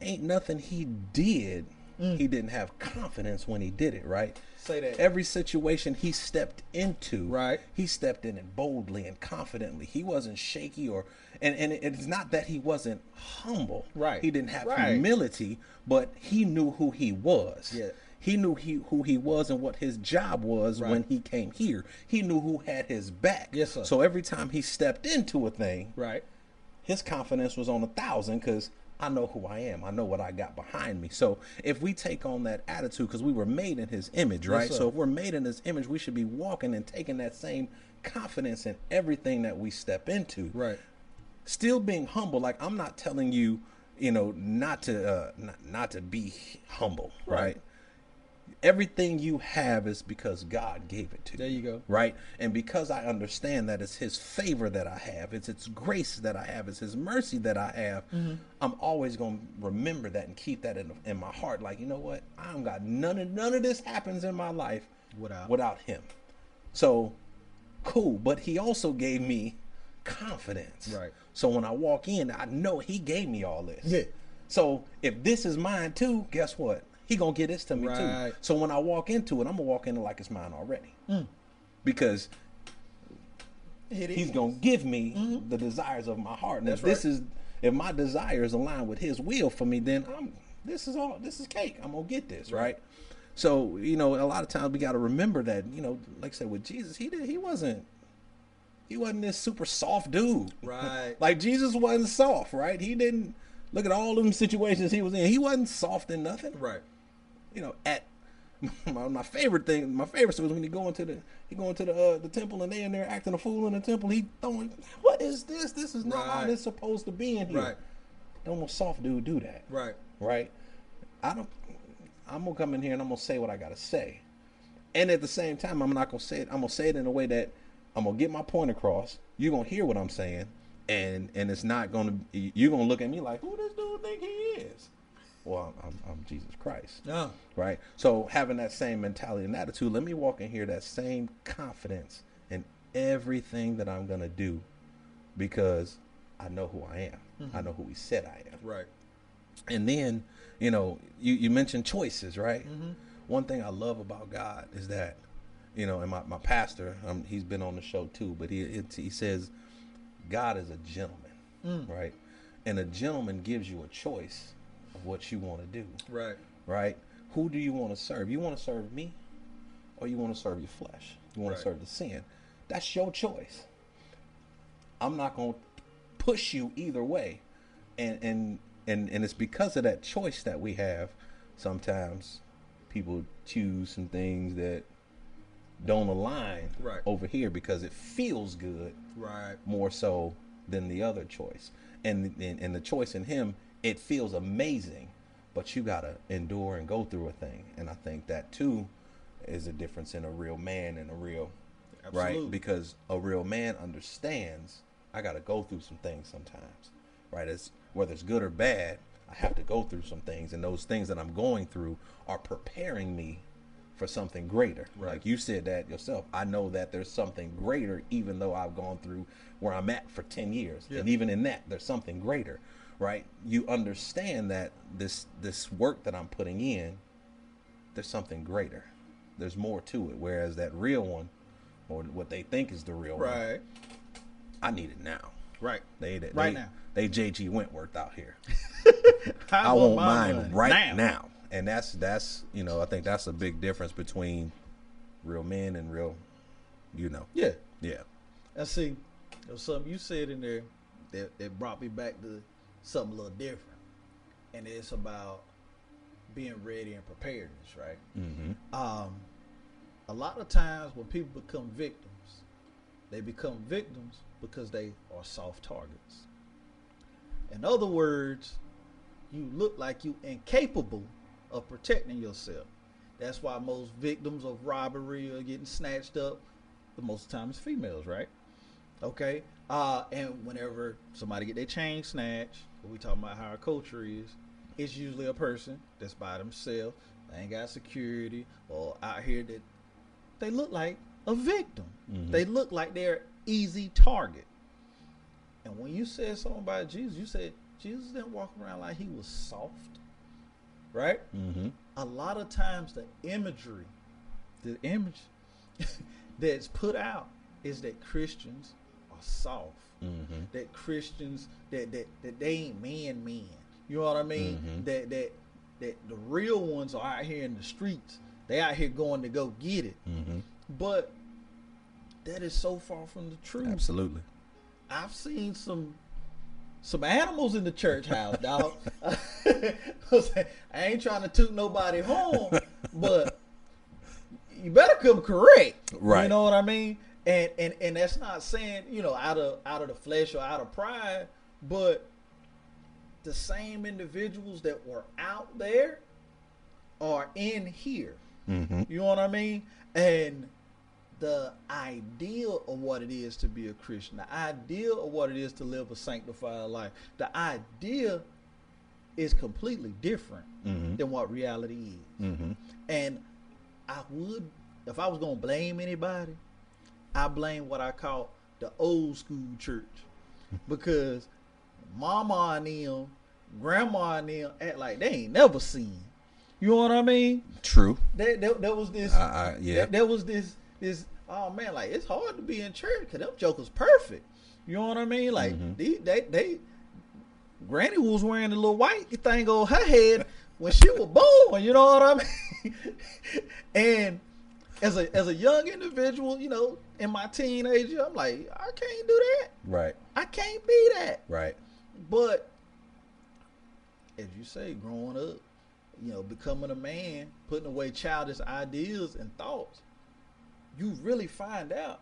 Ain't nothing he did. Mm. He didn't have confidence when he did it, right? Say that. Every situation he stepped into, Right. He stepped in it boldly and confidently. He wasn't shaky or, and and it's not that he wasn't humble, Right. He didn't have Right. humility, but he knew who he was. Yeah. He knew he who he was and what his job was Right. when he came here. He knew who had his back. Yes, sir. So every time he stepped into a thing, Right. his confidence was on a thousand because I know who I am. I know what I got behind me. So if we take on that attitude, because we were made in his image, right? sir. so if we're made in his image, we should be walking and taking that same confidence in everything that we step into. Right. Still being humble. Like I'm not telling you, you know, not to uh, not, not to be humble, Right. right? Everything you have is because God gave it to you There you go. right? And because I understand that it's His favor that I have, it's His grace that I have, it's His mercy that I have, Mm-hmm. I'm always gonna remember that and keep that in, in my heart. Like you know what? I don't got none of none of this happens in my life Without. without Him. So cool, but He also gave me confidence. Right. So when I walk in, I know He gave me all this. Yeah. So if this is mine too, guess what? He gonna get this to me Right. too. So when I walk into it, I'm gonna walk into it like it's mine already. Mm. Because It he's gonna give me mm-hmm. the desires of my heart. And That's if this right. is if my desires align with his will for me, then I'm this is all this is cake. I'm gonna get this, right? So, you know, a lot of times we gotta remember that, you know, like I said with Jesus, he did he wasn't he wasn't this super soft dude. Right. like Jesus wasn't soft, right? He didn't look at all them situations he was in. He wasn't soft in nothing Right. You know, at my, my favorite thing, my favorite was when he go into the he go into the uh, the temple and they in there acting a fool in the temple. He throwing, what is this? This is not how Right. this supposed to be in here. Right. Don't no soft dude do that, Right. right? I don't. I'm gonna come in here and I'm gonna say what I gotta say, and at the same time, I'm not gonna say it. I'm gonna say it in a way that I'm gonna get my point across. You're gonna hear what I'm saying, and and it's not gonna. You're gonna look at me like, who this dude think he is? Well, I'm, I'm, Jesus Christ. Yeah. Right. So having that same mentality and attitude, let me walk in here that same confidence in everything that I'm gonna do, because I know who I am. Mm-hmm. I know who He said I am. Right. And then, you know, you, you mentioned choices, right? Mm-hmm. One thing I love about God is that, you know, and my, my pastor, um, he's been on the show too, but he it, he says, God is a gentleman, mm. right? And a gentleman gives you a choice of what you want to do, Right. right? Who do you want to serve? You want to serve me, or you want to serve your flesh? You want Right. to serve the sin? That's your choice. I'm not going to push you either way, and and and and it's because of that choice that we have. Sometimes people choose some things that don't align Right. over here because it feels good Right. more so than the other choice. And and, and the choice in him, it feels amazing, but you gotta endure and go through a thing. And I think that too is a difference in a real man and a real Absolutely. right because a real man understands I gotta go through some things sometimes, right? It's whether it's good or bad, I have to go through some things, and those things that I'm going through are preparing me for something greater. Right. Like you said that yourself. I know that there's something greater, even though I've gone through where I'm at for 10 years. Yeah. And even in that, there's something greater, right? You understand that this this work that I'm putting in, there's something greater. There's more to it. Whereas that real one, or what they think is the real one, Right. I need it now. Right. They, they Right they, now. They JG Wentworth out here. I, I want mine right now. And that's that's you know I think that's a big difference between real men and real, you know, Yeah. yeah, I see, there was something you said in there that, that brought me back to something a little different. And it's about being ready and preparedness, right? mm-hmm. Um, a lot of times when people become victims, they become victims because they are soft targets. In other words, you look like you incapable of protecting yourself. That's why most victims of robbery are getting snatched up. The most of the time it's females, right? Okay. Uh, and whenever somebody get their chain snatched, what we talking about how our culture is, it's usually a person that's by themselves, they ain't got security, or out here that they look like a victim. Mhm. They look like they're easy target. And when you said something about Jesus, you said Jesus didn't walk around like he was soft, right? Mm-hmm. a lot of times the imagery, the image that's put out is that Christians are soft. Mm-hmm. That Christians that that, that they ain't man men. You know what I mean? Mhm. That that that the real ones are out here in the streets. They out here going to go get it. Mm-hmm. But that is so far from the truth. Absolutely. I've seen some some animals in the church house, dog. I ain't trying to toot nobody home, but you better come correct. Right. You know what I mean? And and and that's not saying, you know, out of out of the flesh or out of pride, but the same individuals that were out there are in here. Mm-hmm. You know what I mean? And the ideal of what it is to be a Christian, the ideal of what it is to live a sanctified life, the idea is completely different Mm-hmm. than what reality is. Mm-hmm. And I would, if I was gonna blame anybody, I blame what I call the old school church, because mama and them, grandma and them act like they ain't never seen. You know what I mean? True. That there, there was this. I, I, yeah. there, there was this. This. Oh man, like it's hard to be in church because them jokers perfect. You know what I mean? Like Mhm. they, they, they. Granny was wearing a little white thing on her head when she was born. You know what I mean? and as a as a young individual, you know, in my teenager, I'm like, I can't do that. right. I can't be that. Right. But as you say, growing up, you know, becoming a man, putting away childish ideas and thoughts, you really find out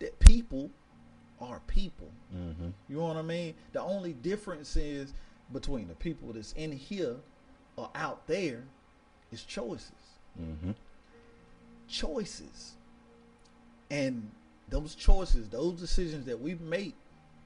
that people are people. Mm-hmm. You know what I mean? The only difference is between the people that's in here or out there is choices. Mm-hmm. Choices. And those choices, those decisions that we make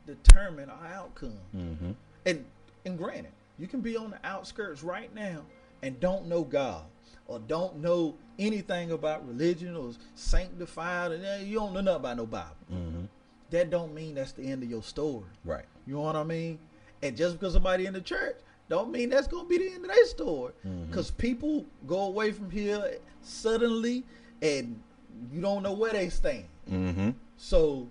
determine our outcome. Mm-hmm. And and granted, You can be on the outskirts right now and don't know God or don't know anything about religion or sanctified and you don't know nothing about no Bible. Mm-hmm. That don't mean that's the end of your story. Right. You know what I mean? And just because somebody in the church don't mean that's gonna be the end of their story. Mhm. Because people go away from here suddenly and you don't know where they stand. Mm-hmm. So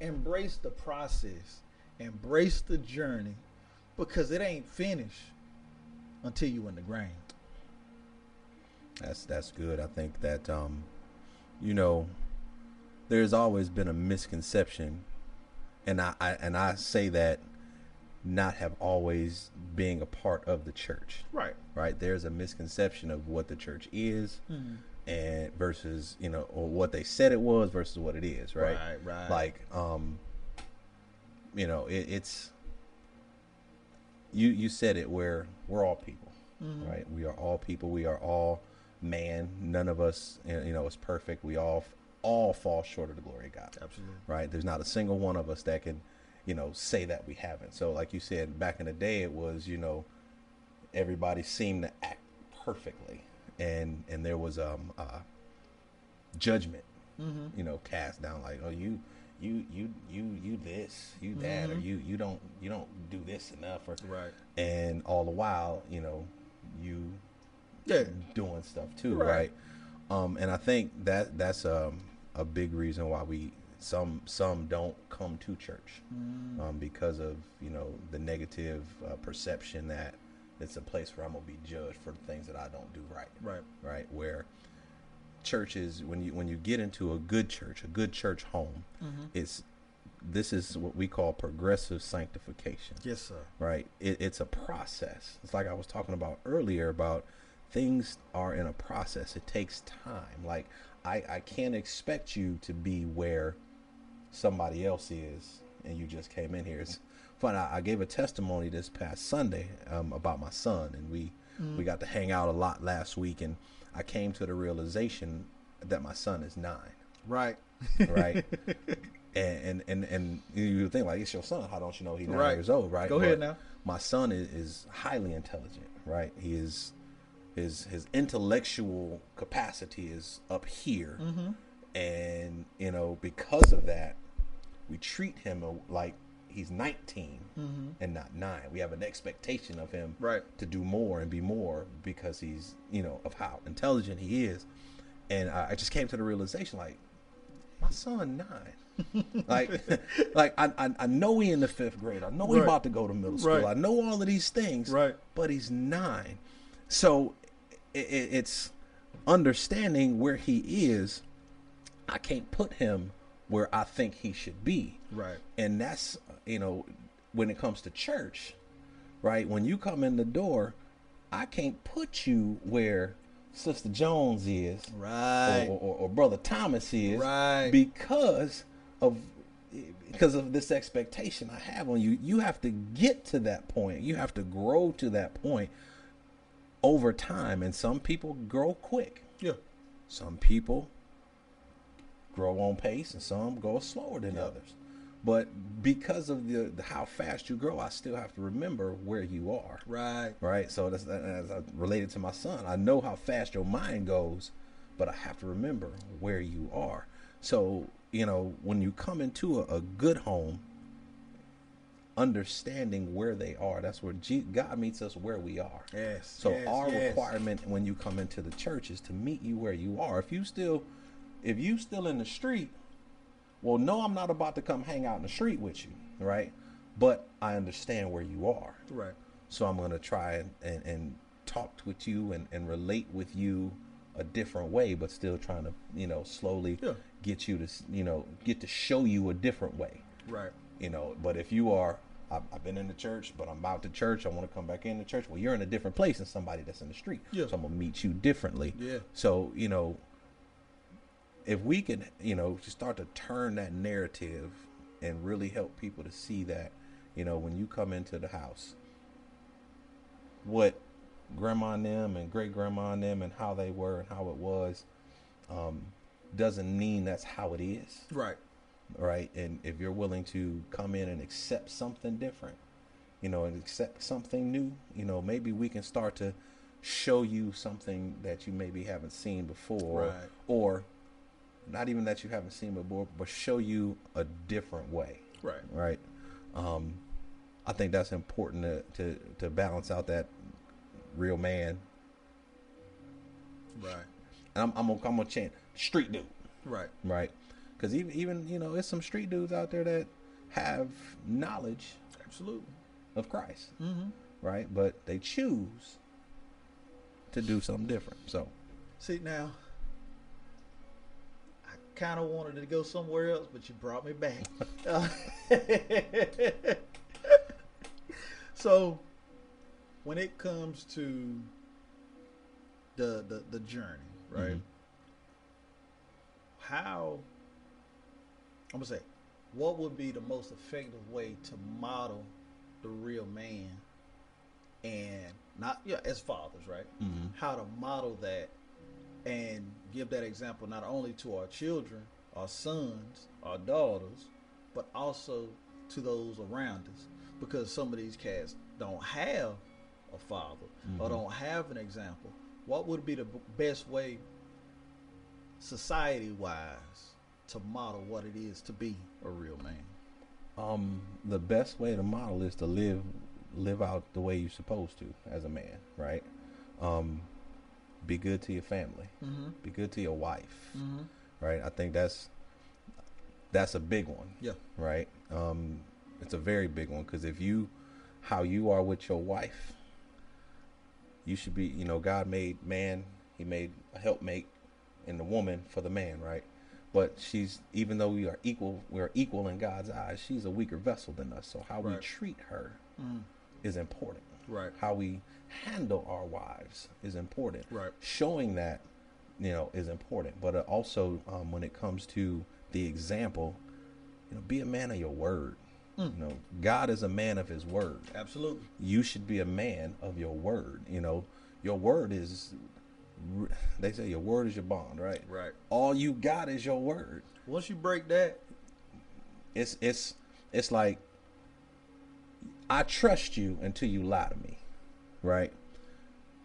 embrace the process, embrace the journey, because it ain't finished until you in the ground. That's that's good. I think that um, you know, there's always been a misconception, and I, I and I say that not have always being a part of the church. Right. Right. There's a misconception of what the church is, and versus you know, or what they said it was versus what it is. Right. Right, right. Like um, you know, it, it's you you said it where we're all people Mhm. right? We are all people. We are all man. None of us, you know, is perfect. We all all fall short of the glory of God, Absolutely. right? There's not a single one of us that can, you know, say that we haven't. So, like you said, back in the day, it was, you know, everybody seemed to act perfectly, and and there was um uh, judgment, Mm-hmm. you know, cast down like, oh, you. You you you you this you that or Mhm. you you don't you don't do this enough or Right. and all the while you know you Yeah. doing stuff too, Right. right? Um, and I think that that's um, a big reason why we some some don't come to church Mm. um, because of you know the negative uh, perception that it's a place where I'm gonna be judged for the things that I don't do right, Right. right? Where churches when you when you get into a good church, a good church home, Mhm. it's this is what we call progressive sanctification Yes, sir. right? It, it's a process. It's like I was talking about earlier about things are in a process. It takes time. Like I, I can't expect you to be where somebody else is, and you just came in here. It's fun. I, I gave a testimony this past Sunday um, about my son, and we we got to hang out a lot last week, and I came to the realization that my son is nine Right. right? and, and and and you think like it's your son. How don't you know he's nine Right. years old, right? Go ahead now. My son is, is highly intelligent, right? He is his his intellectual capacity is up here, Mm-hmm. and you know because of that, we treat him like he's 19 Mm-hmm. and not nine. We have an expectation of him Right. to do more and be more because he's you know of how intelligent he is and i, I just came to the realization like my son nine like like I, I i know he in the fifth grade i know he Right. about to go to middle school Right. i know all of these things Right. but he's nine so it, it, it's understanding where he is i can't put him where i think he should be Right. and that's you know when it comes to church right when you come in the door i can't put you where sister jones is Right. or, or, or brother thomas is Right. because of because of this expectation i have on you you have to get to that point you have to grow to that point over time and some people grow quick yeah. some people grow on pace and some go slower than Yep. others. But because of the, the how fast you grow, I still have to remember where you are. Right. Right. So that's, that's uh, related to my son. I know how fast your mind goes, but I have to remember where you are. So you know when you come into a, a good home, understanding where they are. That's where G- God meets us where we are. Yes. So yes, our yes. requirement when you come into the church is to meet you where you are. If you still if you still in the street, well no I'm not about to come hang out in the street with you, right? But I understand where you are. Right. So I'm gonna try and, and, and talk with you and, and relate with you a different way, but still trying to, you know, slowly Yeah. get you to you know, get to show you a different way Right. you know but if you are I've, I've been in the church but i'm out to church i want to come back in the church well you're in a different place than somebody that's in the street Yeah. so i'm gonna meet you differently Yeah. so you know if we can you know start to turn that narrative and really help people to see that you know when you come into the house what grandma and them and great grandma and them and how they were and how it was um, doesn't mean that's how it is Right. right? And if you're willing to come in and accept something different, you know, and accept something new, you know, maybe we can start to show you something that you maybe haven't seen before, Right. or not even that you haven't seen before, but show you a different way, Right. right? Um, I think that's important to, to to balance out that real man. Right. And I'm I'm gonna, I'm gonna chant street dude. Right. right? Because even even you know, it's some street dudes out there that have knowledge Absolutely. of Christ, Mm-hmm. right? But they choose to do something different. So See now, kind of wanted to go somewhere else, but you brought me back. Uh, so, when it comes to the the, the journey, right? Mhm. How I'm gonna say, what would be the most effective way to model the real man, and not yeah, as fathers, right? Mhm. how to model that and give that example not only to our children, our sons, our daughters, but also to those around us. Because some of these cats don't have a father or Mhm. don't have an example. What would be the b- best way, society wise, to model what it is to be a real man? um, the best way to model is to live live out the way you're supposed to as a man, right? Um, be good to your family. Mm-hmm. Be good to your wife, Mm-hmm. right? I think that's that's a big one. Yeah. right? Um, it's a very big one because if you, how you are with your wife, you should be. You know, God made man. He made a helpmate in the woman for the man, right? But she's even though we are equal, we are equal in God's eyes. She's a weaker vessel than us. So how we treat her Mm-hmm. is important. Right. How we handle our wives is important Right. showing that you know is important but uh, also um, when it comes to the example you know be a man of your word Mm. you know god is a man of his word Absolutely. you should be a man of your word you know your word is they say your word is your bond right Right. all you got is your word Once you break that, it's it's it's like i trust you until you lie to me right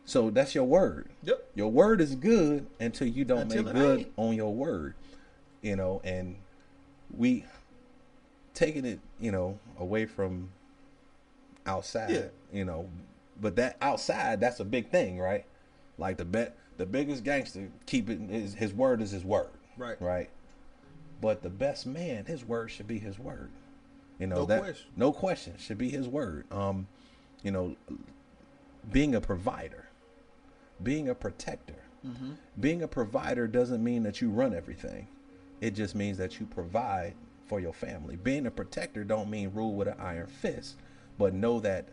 so that's your word yep. your word is good until you don't Until make good ain't. on your word you know and we taking it you know away from outside Yeah. you know but that outside that's a big thing right like the bet the biggest gangster keep it his, his word is his word Right. right but the best man his word should be his word you know No that question. no question. Should be his word. Um you know being a provider being a protector. Mm-hmm. being a provider doesn't mean that you run everything. It just means that you provide for your family. Being a protector don't mean rule with an iron fist but know that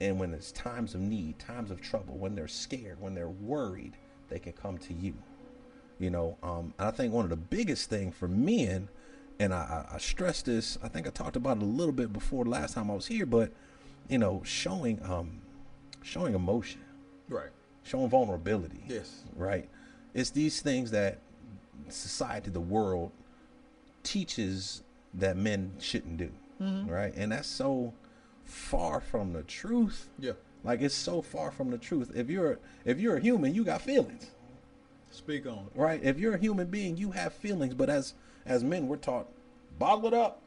and when it's times of need times of trouble when they're scared when they're worried they can come to you. You know um, and i think one of the biggest thing for men and I, I, stress this i think i talked about it a little bit before last time i was here but you know showing um showing emotion Right. showing vulnerability Yes. right it's these things that society the world teaches that men shouldn't do Mm-hmm. right and that's so far from the truth Yeah. like it's so far from the truth if you're if you're a human you got feelings Speak on it. right if you're a human being you have feelings but as as men we're taught bottle it up.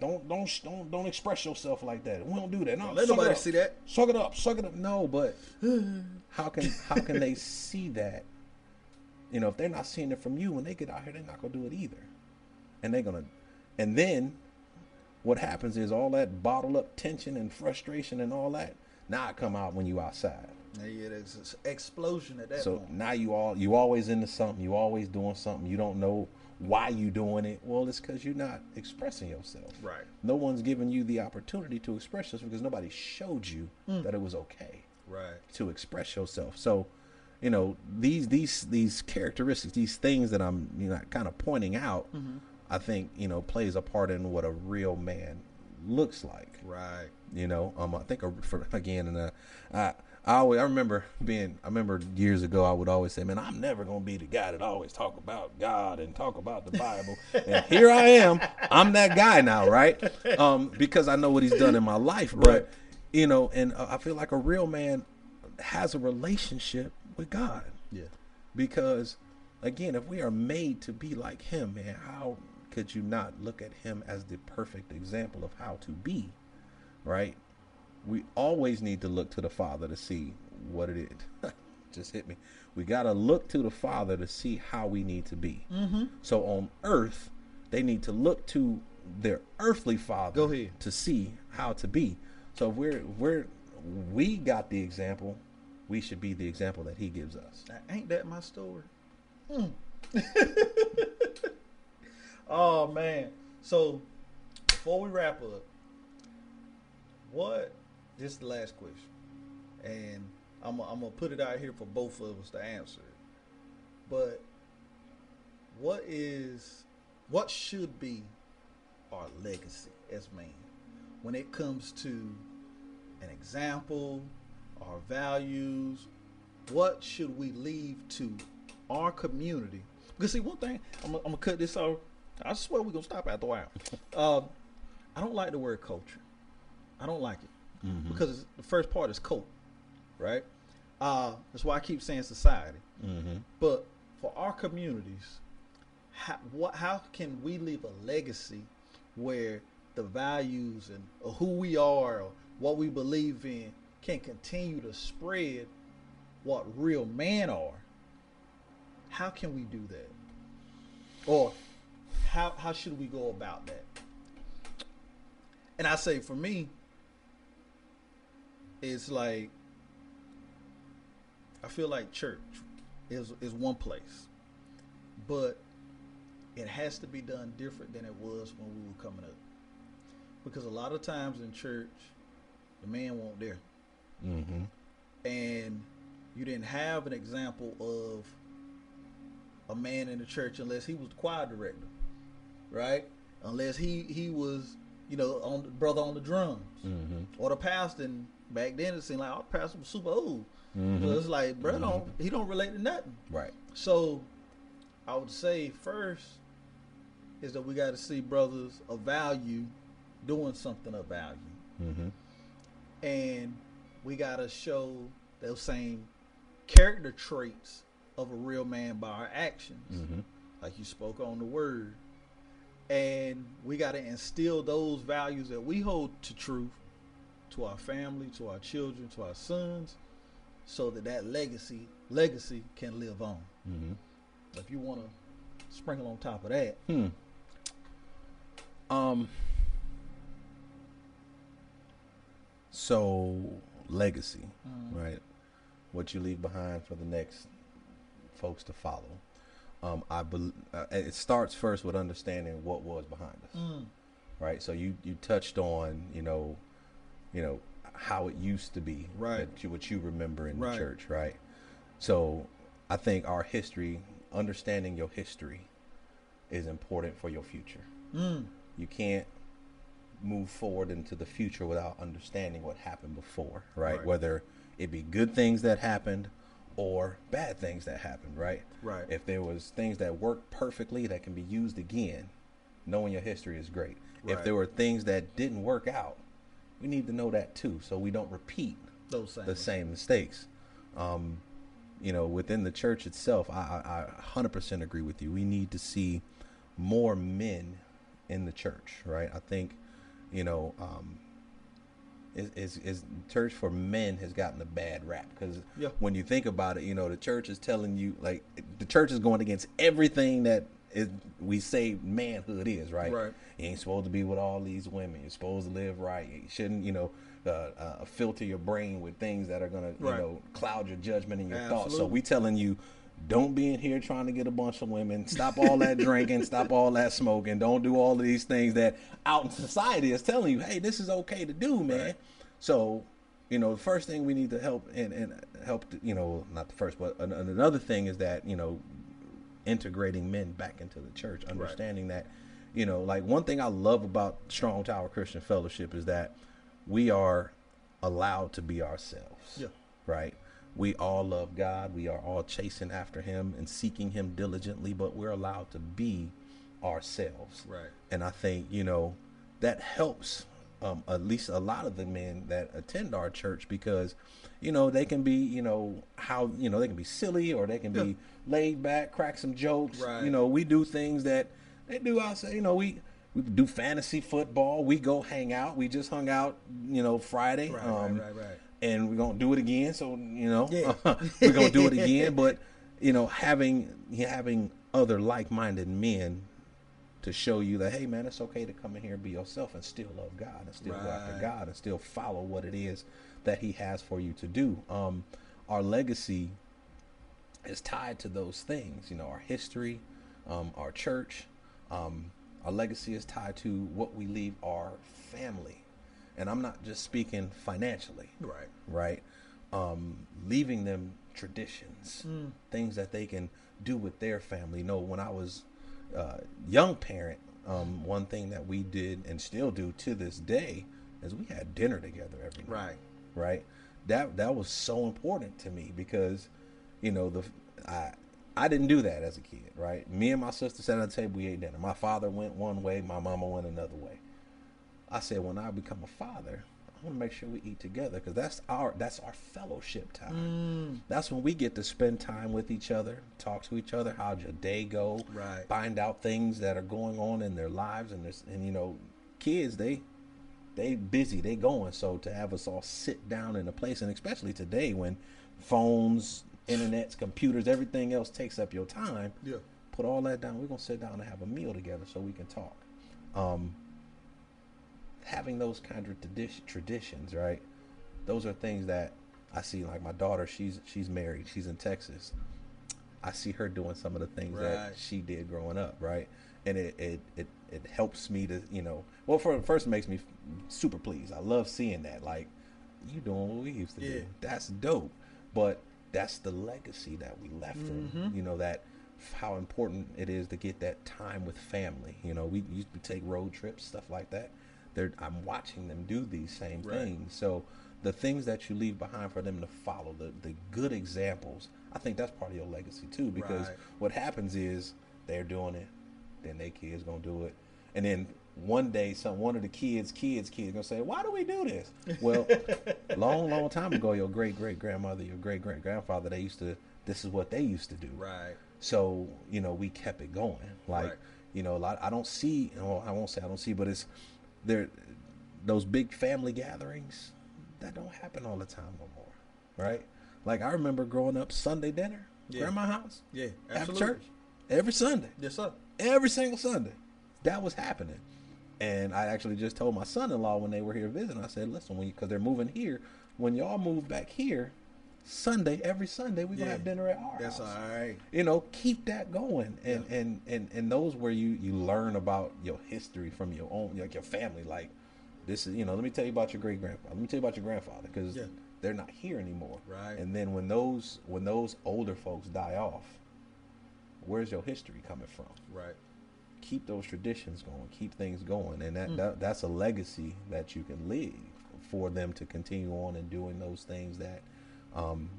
Don't don't don't don't express yourself like that. We don't do that. No Don't let nobody see that. suck it up. Suck it up. No but how can how can they see that? You know if they're not seeing it from you when they get out here they're not gonna do it either. And they're gonna and then what happens is all that bottled up tension and frustration and all that now it come out when you outside. Yeah, you get ex- explosion at that so point. now you all you always into something. You always doing something. You don't know why you doing it well it's because you're not expressing yourself Right. no one's giving you the opportunity to express yourself because nobody showed you that it was okay Right. to express yourself. So, you know, these these these characteristics, these things that I'm you know kind of pointing out, I think you know plays a part in what a real man looks like. Right. You know, um, I think uh, for again, and uh, I I always I remember being I remember years ago I would always say, man, I'm never gonna be the guy that always talk about God and talk about the Bible. and here I am, I'm that guy now, right? Um, because I know what He's done in my life, but. Right. You know, and uh, I feel like a real man has a relationship with God Yeah. because, again, if we are made to be like Him, man, how could you not look at Him as the perfect example of how to be, right? We always need to look to the Father to see what it is. Just hit me. We got to look to the Father to see how we need to be. Mm-hmm. So on earth, they need to look to their earthly father to see how to be. So if we're we're we got the example, we should be the example that he gives us. Ain't that my story? Hmm. oh man. So before we wrap up, what this is the last question. And I'm I'm gonna put it out here for both of us to answer. But what is what should be our legacy as man when it comes to an example, our values, what should we leave to our community? Because see, one thing I'm, gonna- I'm gonna cut this off. I swear we're gonna stop after a while. um, I don't like the word culture. I don't like it because it's, the first part is cope, right? Uh, that's why I keep saying society. Mm-hmm. But for our communities, how, what, how can we leave a legacy where the values and who we are or what we believe in can continue to spread what real men are? How can we do that? Or how how should we go about that? And I say for me, it's like I feel like church is is one place, but it has to be done different than it was when we were coming up. Because a lot of times in church, the man won't there, Mm-hmm. and you didn't have an example of a man in the church unless he was the choir director, right? Unless he he was you know on the brother on the drums Mm-hmm. or the pastor. And back then it seemed like our pastor was super old. Mhm. So it's like, bro, don't, he don't relate to nothing. Right. So I would say first is that we got to see brothers of value doing something of value, Mm-hmm. and we got to show those same character traits of a real man by our actions, Mm-hmm. like you spoke on the word, and we got to instill those values that we hold to truth to our family, to our children, to our sons, so that that legacy legacy can live on. Mm-hmm. If you want to sprinkle on top of that, Hmm. Um. So legacy, Mhm. right? What you leave behind for the next folks to follow. Um, I bel uh, it starts first with understanding what was behind us, Mm. right? So you you touched on you know, you know how it used to be, Right. that you, what you remember in Right. the church, right? So I think our history, understanding your history, is important for your future Mm. you can't move forward into the future without understanding what happened before, right? Right. Whether it be good things that happened or bad things that happened, right? Right. If there was things that worked perfectly that can be used again, knowing your history is great. If there were things that didn't work out, we need to know that too, so we don't repeat Those same. the same mistakes. Um, you know, within the church itself, I, I, I 100% agree with you. We need to see more men in the church, right? I think, you know, um, is, is, is church for men has gotten a bad rap because Yeah. when you think about it, you know, the church is telling you like the church is going against everything that is we say manhood is, right? Right. You ain't supposed to be with all these women. You're supposed to live right. You shouldn't, you know, uh, uh, filter your brain with things that are gonna, you know, cloud your judgment and your thoughts. So we telling you, don't be in here trying to get a bunch of women. Stop all that drinking. Stop all that smoking. Don't do all of these things that out in society is telling you, hey, this is okay to do, man. Right. So, you know, the first thing we need to help and, and help, you know, not the first, but an, another thing is that, you know, integrating men back into the church, understanding that, you know, like one thing I love about Strong Tower Christian Fellowship is that we are allowed to be ourselves. Yeah. Right? We all love God. We are all chasing after Him and seeking Him diligently, but we're allowed to be ourselves. Right. And I think, you know, that helps um, at least a lot of the men that attend our church because you know they can be you know how you know they can be silly or they can be laid back crack some jokes Right. you know we do things that they do outside you know we we do fantasy football we go hang out we just hung out you know friday Right, um, right, right, right. and we're gonna do it again. So you know, Yeah. we're gonna do it again. But you know, having having other like-minded men to show you that hey, man, it's okay to come in here and be yourself and still love God and still go after God and still follow what it is that He has for you to do. Um, our legacy is tied to those things. You know, our history, um, our church. Um, our legacy is tied to what we leave our family. And I'm not just speaking financially Right. right? Um, leaving them traditions, things that they can do with their family. You know, when I was uh, young parent, um, one thing that we did and still do to this day is we had dinner together every night. Right. Right. That that was so important to me because, you know, the I I didn't do that as a kid. Right. Me and my sister sat at the table. We ate dinner. My father went one way. My mama went another way. I said, when I become a father, I want to make sure we eat together because that's our that's our fellowship time. That's when we get to spend time with each other, talk to each other. How'd your day go? Right. Find out things that are going on in their lives, and there's and you know, kids they they busy, they going. So to have us all sit down in a place, and especially today when phones, internets, computers, everything else takes up your time, Yeah. put all that down. We're gonna sit down and have a meal together so we can talk. Um, having those kind of tradi- traditions, right? Those are things that I see. Like my daughter, she's she's married. She's in Texas. I see her doing some of the things Right. that she did growing up, right? And it, it it it helps me to you know. Well, for first, it makes me super pleased. I love seeing that. Like you doing what we used to Yeah. do. That's dope. But that's the legacy that we left Mm-hmm. them. You know that how important it is to get that time with family. You know, we used to take road trips, stuff like that. They're, I'm watching them do these same Right. things. So the things that you leave behind for them to follow, the the good examples, I think that's part of your legacy too. Because Right. what happens is they're doing it, then their kids gonna do it, and then one day some one of the kids, kids, kids gonna say, "Why do we do this?" Well, long, long time ago, your great great grandmother, your great great grandfather, they used to. This is what they used to do. Right. So you know, we kept it going. Like Right. you know, a lot. I don't see. Well, I won't say I don't see, but it's there. Those big family gatherings that don't happen all the time no more, right? Like I remember growing up, Sunday dinner, Yeah. grandma house, Yeah. after church, every Sunday, Yes, sir. every single Sunday. That was happening. And I actually just told my son-in-law when they were here visiting. I said, "Listen, when because they're moving here, when y'all move back here, Sunday every Sunday we're gonna have dinner at our That's house." all right. you know keep that going and Yeah. and and and those where you you learn about your history from your own like your family like this is you know let me tell you about your great grandfather let me tell you about your grandfather because Yeah. they're not here anymore Right. and then when those when those older folks die off where's your history coming from Right. keep those traditions going keep things going and Mm. that, that that's a legacy that you can leave for them to continue on and doing those things that um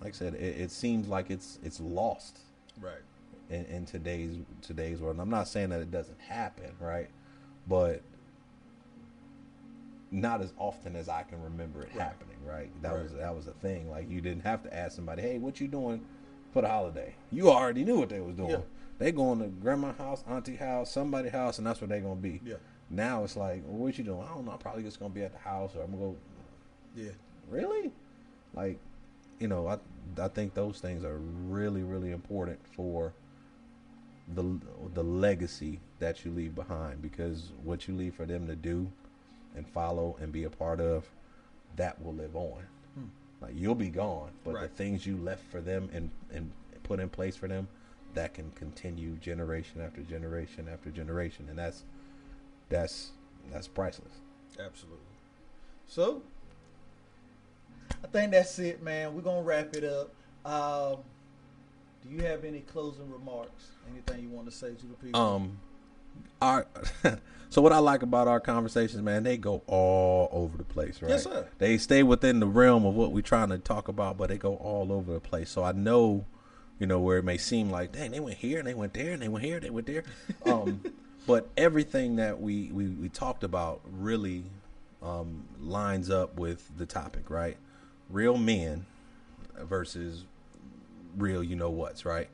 like i said it, it seems like it's it's lost Right. in, in today's today's world. And I'm not saying that it doesn't happen, right? But not as often as I can remember it Right. happening, right? That Right. was that was a thing. Like you didn't have to ask somebody, "Hey, what you doing for the holiday?" You already knew what they was doing. Yeah. They going to grandma house, auntie house, somebody house, and that's where they gonna be. Yeah. Now it's like, well, what you doing? I don't know. I'm probably just gonna be at the house, or I'm gonna go Yeah. really like you know i i think those things are really really important for the the legacy that you leave behind because what you leave for them to do and follow and be a part of that will live on Hmm. like you'll be gone but the things you left for them and and put in place for them that can continue generation after generation after generation and that's that's that's priceless Absolutely. So, I think that's it, man. We're gonna wrap it up. Um, do you have any closing remarks? Anything you want to say to the people? Um, our so what I like about our conversations, man, they go all over the place, right? Yes, sir. They stay within the realm of what we're trying to talk about, but they go all over the place. So I know, you know, where it may seem like, dang, they went here and they went there and they went here, and they went there. Um, but everything that we, we we talked about really um, lines up with the topic, right? Real men versus real, you know what's right.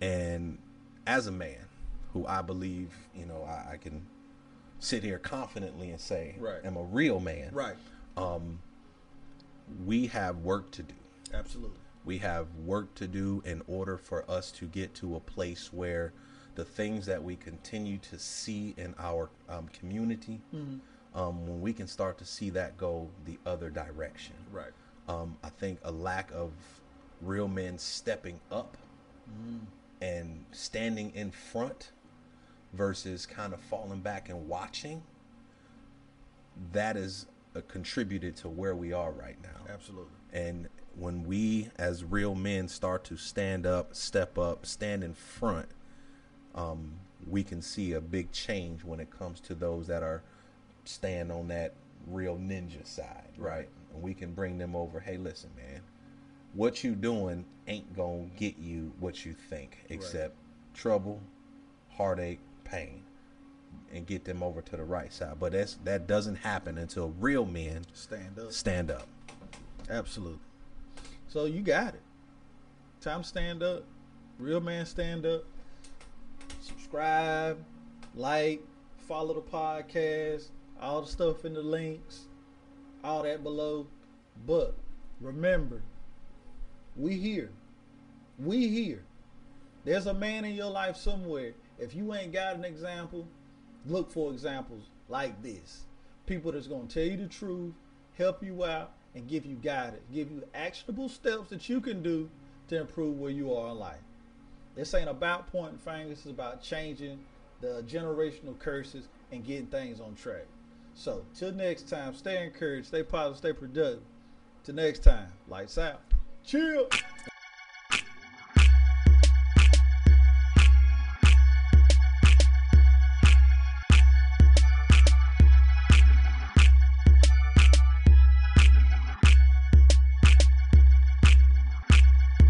And as a man, who I believe, you know, I, I can sit here confidently and say, Right. am a real man. Right. We have work to do. Absolutely. We have work to do in order for us to get to a place where the things that we continue to see in our um, community, um, when we can start to see that go the other direction. Right. Um, I think a lack of real men stepping up and standing in front versus kind of falling back and watching, that is a contributed to where we are right now. Absolutely. And when we, as real men, start to stand up, step up, stand in front, um, we can see a big change when it comes to those that are stand on that real ninja side, right? Right. And we can bring them over. Hey, listen, man, what you doing ain't gonna get you what you think, except trouble, heartache, pain, and get them over to the right side. But that's that doesn't happen until real men Stand up. stand up. Absolutely. So you got it. Time to stand up. Real man stand up. Subscribe, like, follow the podcast, all the stuff in the links, all that below. But remember, we here. We here. There's a man in your life somewhere. If you ain't got an example, look for examples like this. People that's going to tell you the truth, help you out, and give you guidance, give you actionable steps that you can do to improve where you are in life. This ain't about pointing fingers, it's about changing the generational curses and getting things on track. So, till next time, stay encouraged, stay positive, stay productive. Till next time, lights out. Chill.